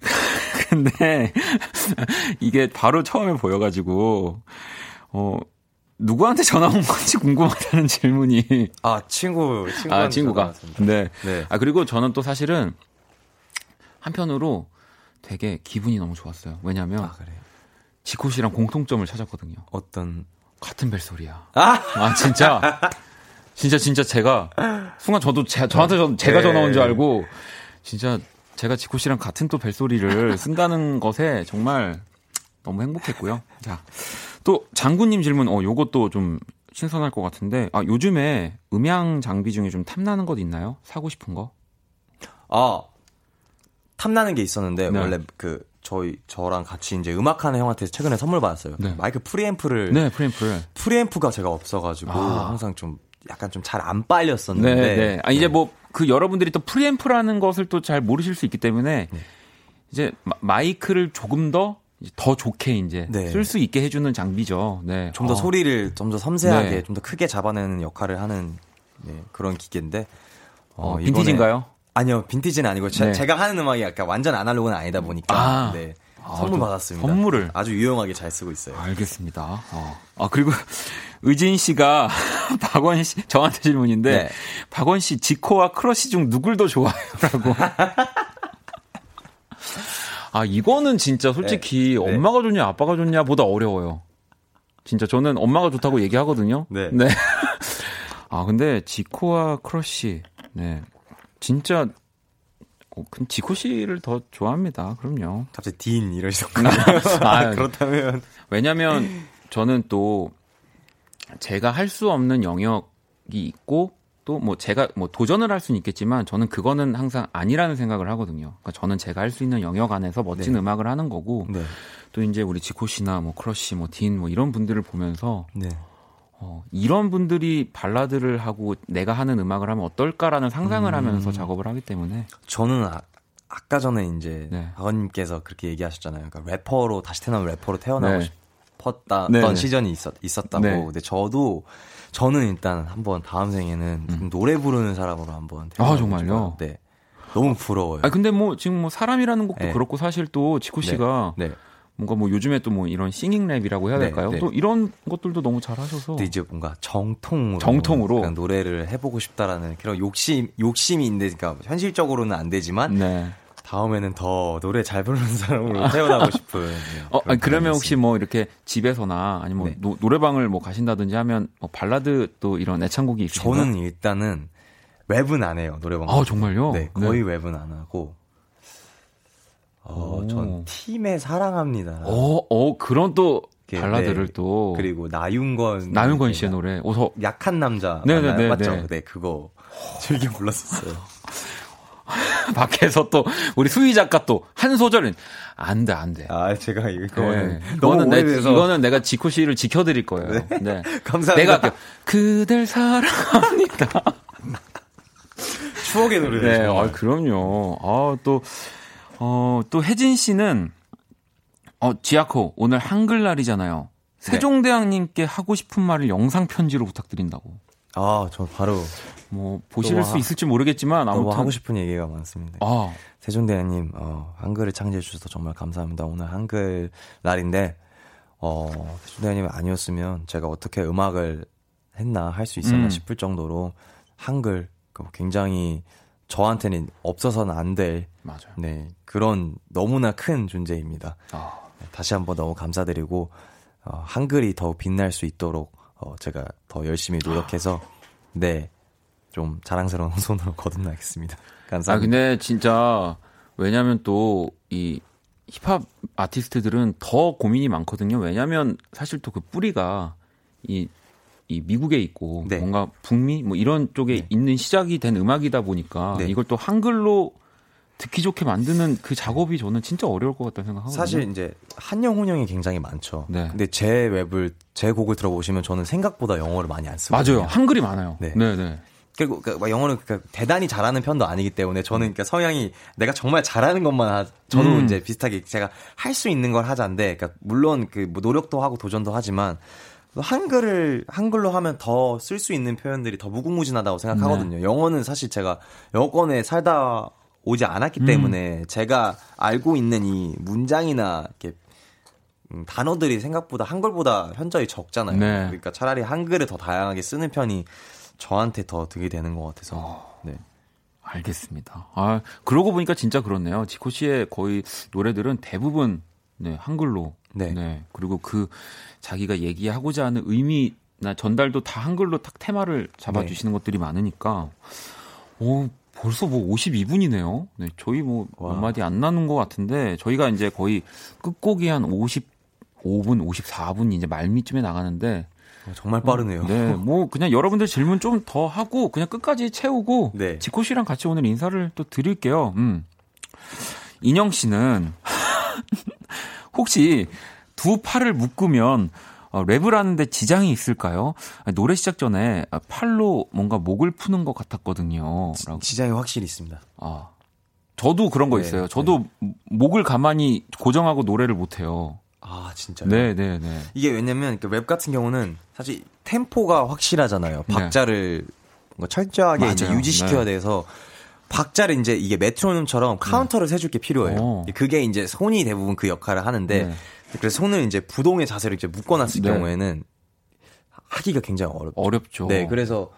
근데 이게 바로 처음에 보여가지고 어 누구한테 전화 온 건지 궁금하다는 질문이 아 친구 친구 아 친구가 네. 네. 아 그리고 저는 또 사실은 한편으로 되게 기분이 너무 좋았어요. 왜냐하면 아 그래요. 지코 씨랑 공통점을 찾았거든요. 어떤 같은 벨소리야. 아 아 진짜 진짜 진짜 제가 순간 저도 제, 저한테 저, 제가 네. 전화 온 줄 알고 진짜 제가 지코 씨랑 같은 또 벨소리를 쓴다는 것에 정말 너무 행복했고요. 자, 또 장군님 질문, 어, 요것도 좀 신선할 것 같은데, 아, 요즘에 음향 장비 중에 좀 탐나는 것 있나요? 사고 싶은 거? 아 탐나는 게 있었는데 네. 원래 그 저희 저랑 같이 이제 음악하는 형한테 최근에 선물 받았어요. 네. 마이크 프리앰프를 네, 프리앰프를. 프리앰프가 제가 없어가지고 아. 항상 좀 약간 좀 잘 안 빨렸었는데 네, 네. 아, 이제 뭐, 그 여러분들이 또 프리앰프라는 것을 또 잘 모르실 수 있기 때문에, 네. 이제 마- 마이크를 조금 더, 이제 더 좋게 이제 네. 쓸 수 있게 해주는 장비죠. 네. 좀더 어. 소리를 좀 더 섬세하게 네. 좀더 크게 잡아내는 역할을 하는 네, 그런 기계인데 어, 이번에- 빈티지인가요? 아니요, 빈티지는 아니고 제, 네. 제가 하는 음악이 약간 완전 아날로그는 아니다 보니까 아. 네. 아, 선물 또 받았습니다. 선물을. 아주 유용하게 잘 쓰고 있어요. 알겠습니다. 어. 아, 그리고 의진 씨가 박원 씨, 저한테 질문인데, 네. 박원 씨 지코와 크러쉬 중 누굴 더 좋아해요? 라고. 아, 이거는 진짜 솔직히 네. 네. 엄마가 좋냐, 아빠가 좋냐 보다 어려워요. 진짜 저는 엄마가 좋다고 얘기하거든요. 네. 아, 근데 지코와 크러쉬, 네. 진짜, 어, 그 지코 씨를 더 좋아합니다. 그럼요. 갑자기 딘 이러시던가. 아, 그렇다면 왜냐면 저는 또 제가 할 수 없는 영역이 있고 또 뭐 제가 뭐 도전을 할 수는 있겠지만 저는 그거는 항상 아니라는 생각을 하거든요. 그러니까 저는 제가 할 수 있는 영역 안에서 멋진 네. 음악을 하는 거고 네. 또 이제 우리 지코 씨나 뭐 크러쉬 뭐 딘 뭐 이런 분들을 보면서 네. 어, 이런 분들이 발라드를 하고 내가 하는 음악을 하면 어떨까라는 상상을 음. 하면서 작업을 하기 때문에 저는 아, 아까 전에 이제 네. 박원님께서 그렇게 얘기하셨잖아요. 그러니까 래퍼로 다시 태어나면 래퍼로 태어나고 네. 싶었던 네, 네. 시절이 있었, 있었다고. 네. 근데 저도 저는 일단 한번 다음 생에는 좀 노래 부르는 사람으로 한번 음. 정말요? 네. 너무 부러워요. 아 근데 뭐 지금 뭐 사람이라는 곡도 네. 그렇고 사실 또 지코 씨가 네. 뭔가 뭐 요즘에 또 뭐 이런 singing 랩이라고 해야 네, 될까요? 네. 또 이런 것들도 너무 잘하셔서 이제 뭔가 정통으로 정통으로? 그냥 노래를 해보고 싶다라는 그런 욕심 욕심이 있는데 그러니까 현실적으로는 안 되지만 네. 다음에는 더 노래 잘 부르는 사람으로 태어나고 싶은. 네, 어, 아니, 그러면 혹시 뭐 이렇게 집에서나 아니면 네. 뭐 노, 노래방을 뭐 가신다든지 하면 뭐 발라드 또 이런 애창곡이 있으신가요? 저는 일단은 랩은 안 해요 노래방. 아 정말요? 네 거의 랩은 안 하고. 어, 오. 전 팀에 사랑합니다. 어, 어 그런 또 발라드를 네. 또 그리고 나윤건 나윤건 씨의 노래. 어, 저 약한 남자 네, 맞나요? 네, 네, 맞죠? 네. 네 그거 즐겨 불렀었어요. 밖에서 또 우리 수희 작가 또 한 소절은 안 돼, 안 돼. 아 제가 이거는 네. 이거는 내, 오래돼서 이거는 내가 지코 씨를 지켜드릴 거예요. 네. 감사합니다. 내가 할게요. 그댈 사랑합니다. 추억의 노래. 네, 아, 그럼요. 아, 또, 어, 또 혜진 씨는, 어, 지아코, 오늘 한글날이잖아요. 세종대왕님께 하고 싶은 말을 영상 편지로 부탁드린다고. 아, 저 바로 뭐, 보실 수 하- 있을지 모르겠지만, 너무 아무튼. 하고 싶은 얘기가 많습니다. 아, 세종대왕님, 어, 한글을 창제해 주셔서 정말 감사합니다. 오늘 한글 날인데, 어, 세종대왕님이 아니었으면 제가 어떻게 음악을 했나 할 수 있었나 음. 싶을 정도로 한글 그 굉장히 저한테는 없어서는 안 될. 네, 그런 너무나 큰 존재입니다. 아. 네, 다시 한번 너무 감사드리고 어, 한글이 더욱 빛날 수 있도록 어, 제가 더 열심히 노력해서 네, 좀 자랑스러운 손으로 거듭나겠습니다. 아, 감사합니다. 근데 진짜, 왜냐면 또, 이, 힙합 아티스트들은 더 고민이 많거든요. 왜냐면 사실 또 그 뿌리가, 이, 이 미국에 있고, 네. 뭔가 북미, 뭐 이런 쪽에 있는 시작이 된 음악이다 보니까, 네. 이걸 또 한글로 듣기 좋게 만드는 그 작업이 저는 진짜 어려울 것 같다는 생각하거든요. 사실 이제 한영 혼영이 굉장히 많죠. 네. 근데 제 웹을 제 곡을 들어보시면 저는 생각보다 영어를 많이 안 쓰고 맞아요. 한글이 많아요. 네. 네, 네. 그리고 그, 막 영어는 그 대단히 잘하는 편도 아니기 때문에 저는 그러니까 성향이 내가 정말 잘하는 것만 하, 저도 음. 이제 비슷하게 제가 할 수 있는 걸 하자인데 그러니까 물론 그 뭐 노력도 하고 도전도 하지만 한글을 한글로 하면 더 쓸 수 있는 표현들이 더 무궁무진하다고 생각하거든요. 영어는 사실 제가 영어권에 살다 오지 않았기 음. 때문에 제가 알고 있는 이 문장이나 이렇게 음, 단어들이 생각보다 한글보다 현저히 적잖아요. 네. 그러니까 차라리 한글을 더 다양하게 쓰는 편이 저한테 더 득이 되는 것 같아서. 네. 알겠습니다. 아, 그러고 보니까 진짜 그렇네요. 지코 씨의 거의 노래들은 대부분 네, 한글로. 네. 그리고 그 자기가 얘기하고자 하는 의미나 전달도 다 한글로 딱 테마를 잡아주시는 네. 것들이 많으니까. 오, 벌써 뭐 52분이네요. 네, 저희 뭐 몇 마디 안 나눈 것 같은데 저희가 이제 거의 끝곡이 한 55분, 54분 이제 말미쯤에 나가는데 어, 정말 빠르네요. 네, 뭐 그냥 여러분들 질문 좀 더 하고 그냥 끝까지 채우고 네. 지코 씨랑 같이 오늘 인사를 또 드릴게요. 음. 인영 씨는 혹시 두 팔을 묶으면 어, 랩을 하는데 지장이 있을까요? 노래 시작 전에 아, 팔로 뭔가 목을 푸는 것 같았거든요. 라고. 지장이 확실히 있습니다. 아, 저도 그런 거 네, 있어요. 저도 목을 가만히 고정하고 노래를 못 해요. 아, 진짜요? 네, 네, 네. 이게 왜냐면 그 랩 같은 경우는 사실 템포가 확실하잖아요. 네. 박자를 뭔가 철저하게 이제. 유지시켜야 네. 돼서 박자를 이제 이게 메트로놈처럼 카운트를 세줄 게 필요해요. 어. 그게 이제 손이 대부분 그 역할을 하는데 네. 그래서 손을 이제 부동의 자세로 이제 묶어놨을 네. 경우에는 하기가 굉장히 어렵죠. 어렵죠. 네, 그래서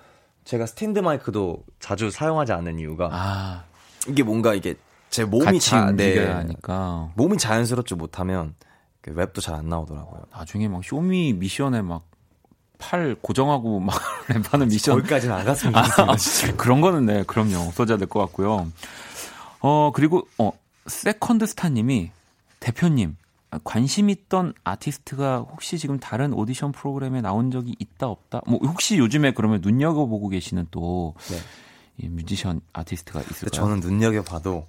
제가 스탠드 마이크도 자주 사용하지 않는 이유가 아, 이게 뭔가 이게 제 몸이 자, 네, 하니까 몸이 자연스럽지 못하면 그 랩도 잘 안 나오더라고요. 나중에 막 쇼미 미션에 막 팔 고정하고 막 랩하는 미션 거기까지는 안 갔으면 좋겠습니다. 아, 그런 거는 네, 그럼요. 없어져야 될 것 같고요. 어, 그리고, 어, 세컨드 스타님이 대표님, 관심 있던 아티스트가 혹시 지금 다른 오디션 프로그램에 나온 적이 있다, 없다? 뭐, 혹시 요즘에 그러면 눈여겨 보고 계시는 또, 네. 이 뮤지션 아티스트가 있을까요? 저는 눈여겨 봐도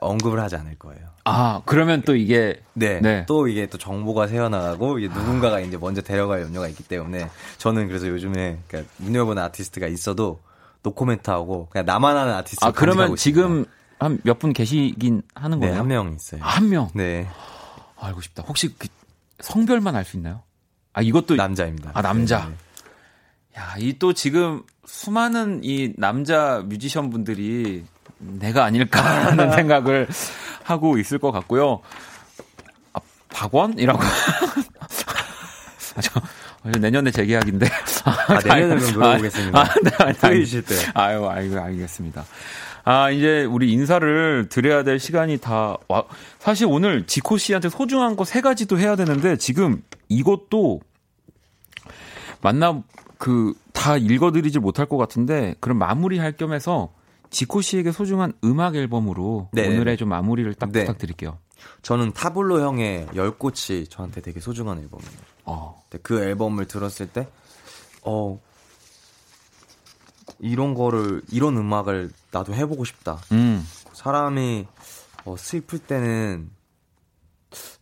언급을 하지 않을 거예요. 아, 그러면 또 이게, 네, 네. 또 이게 또 정보가 새어나가고 이게 누군가가 이제 먼저 데려갈 염려가 있기 때문에 저는 그래서 요즘에 그러니까 눈여보는 아티스트가 있어도 노코멘트하고 그냥 나만 아는 아티스트 아, 그러면 지금 한 몇 분 계시긴 하는 네, 거예요? 한명 있어요. 아, 한 명? 네, 알고 싶다. 혹시 그 성별만 알 수 있나요? 아, 이것도. 남자입니다. 아, 남자. 네, 네. 야, 이 또 지금 수많은 이 남자 뮤지션 분들이 내가 아닐까라는 생각을 하고 있을 것 같고요. 아, 박원이라고. 아, 저, 어, 내년에 재계약인데. 아, 내년에 그럼 물어보겠습니다. 아, 네, 아니, 토요일이실 때. 아유, 아이고, 알겠습니다. 아, 이제 우리 인사를 드려야 될 시간이 다 와. 사실 오늘 지코 씨한테 소중한 거 세 가지도 해야 되는데 지금 이것도 만나 그 다 읽어드리질 못할 것 같은데 그럼 마무리할 겸해서 지코 씨에게 소중한 음악 앨범으로 네. 오늘의 좀 마무리를 딱 네. 부탁드릴게요. 저는 타블로 형의 열 꽃이 저한테 되게 소중한 앨범이에요. 어. 그 앨범을 들었을 때, 어, 이런 거를, 이런 음악을 나도 해보고 싶다. 음. 사람이 어, 슬플 때는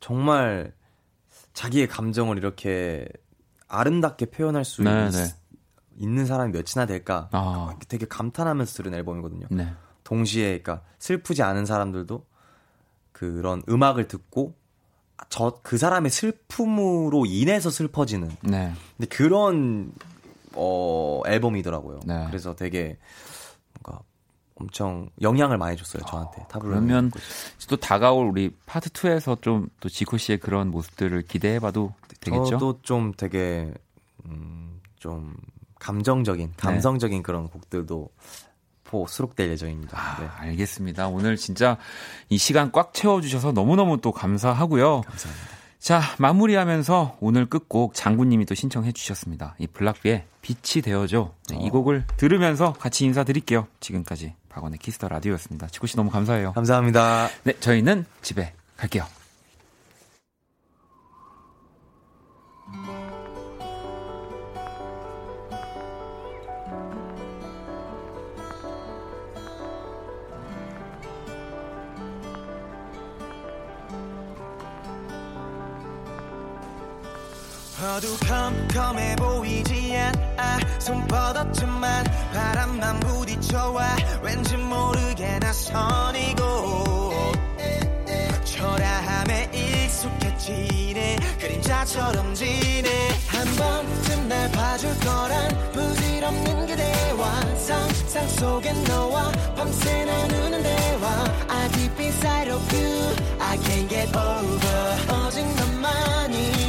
정말 자기의 감정을 이렇게 아름답게 표현할 수 네, 있, 네. 있는 사람이 몇이나 될까? 아. 되게 감탄하면서 들은 앨범이거든요. 네. 동시에 그러니까 슬프지 않은 사람들도 그런 음악을 듣고 저 그 사람의 슬픔으로 인해서 슬퍼지는 네. 근데 그런 어 앨범이더라고요. 네. 그래서 되게 뭔가 엄청 영향을 많이 줬어요 저한테. 타블로. 그러면 또 다가올 우리 파트 2에서 좀 또 지코 씨의 그런 모습들을 기대해봐도 되겠죠? 저도 좀 되게 음, 좀 감정적인 감성적인 그런 곡들도 포 수록될 예정입니다. 아, 네. 알겠습니다. 오늘 진짜 이 시간 꽉 채워주셔서 너무너무 또 감사하고요. 감사합니다. 자, 마무리하면서 오늘 끝곡 장군님이 또 신청해 주셨습니다. 이 블락비의 빛이 되어줘. 네, 이 곡을 들으면서 같이 인사드릴게요. 지금까지 박원의 Kiss the Radio였습니다. 지코 씨 너무 감사해요. 감사합니다. 네, 저희는 집에 갈게요. 어두컴컴해 보이지 않아. 손 뻗었지만 바람만 부딪혀와 왠지 모르게 나선이고. 초라함에 익숙해지네. 그림자처럼 지네. 한 번쯤 날 봐줄 거란 부질없는 그대와 상상 속에 너와 밤새 나누는 대화. I deep inside of you. I can't get over. 오직 너만이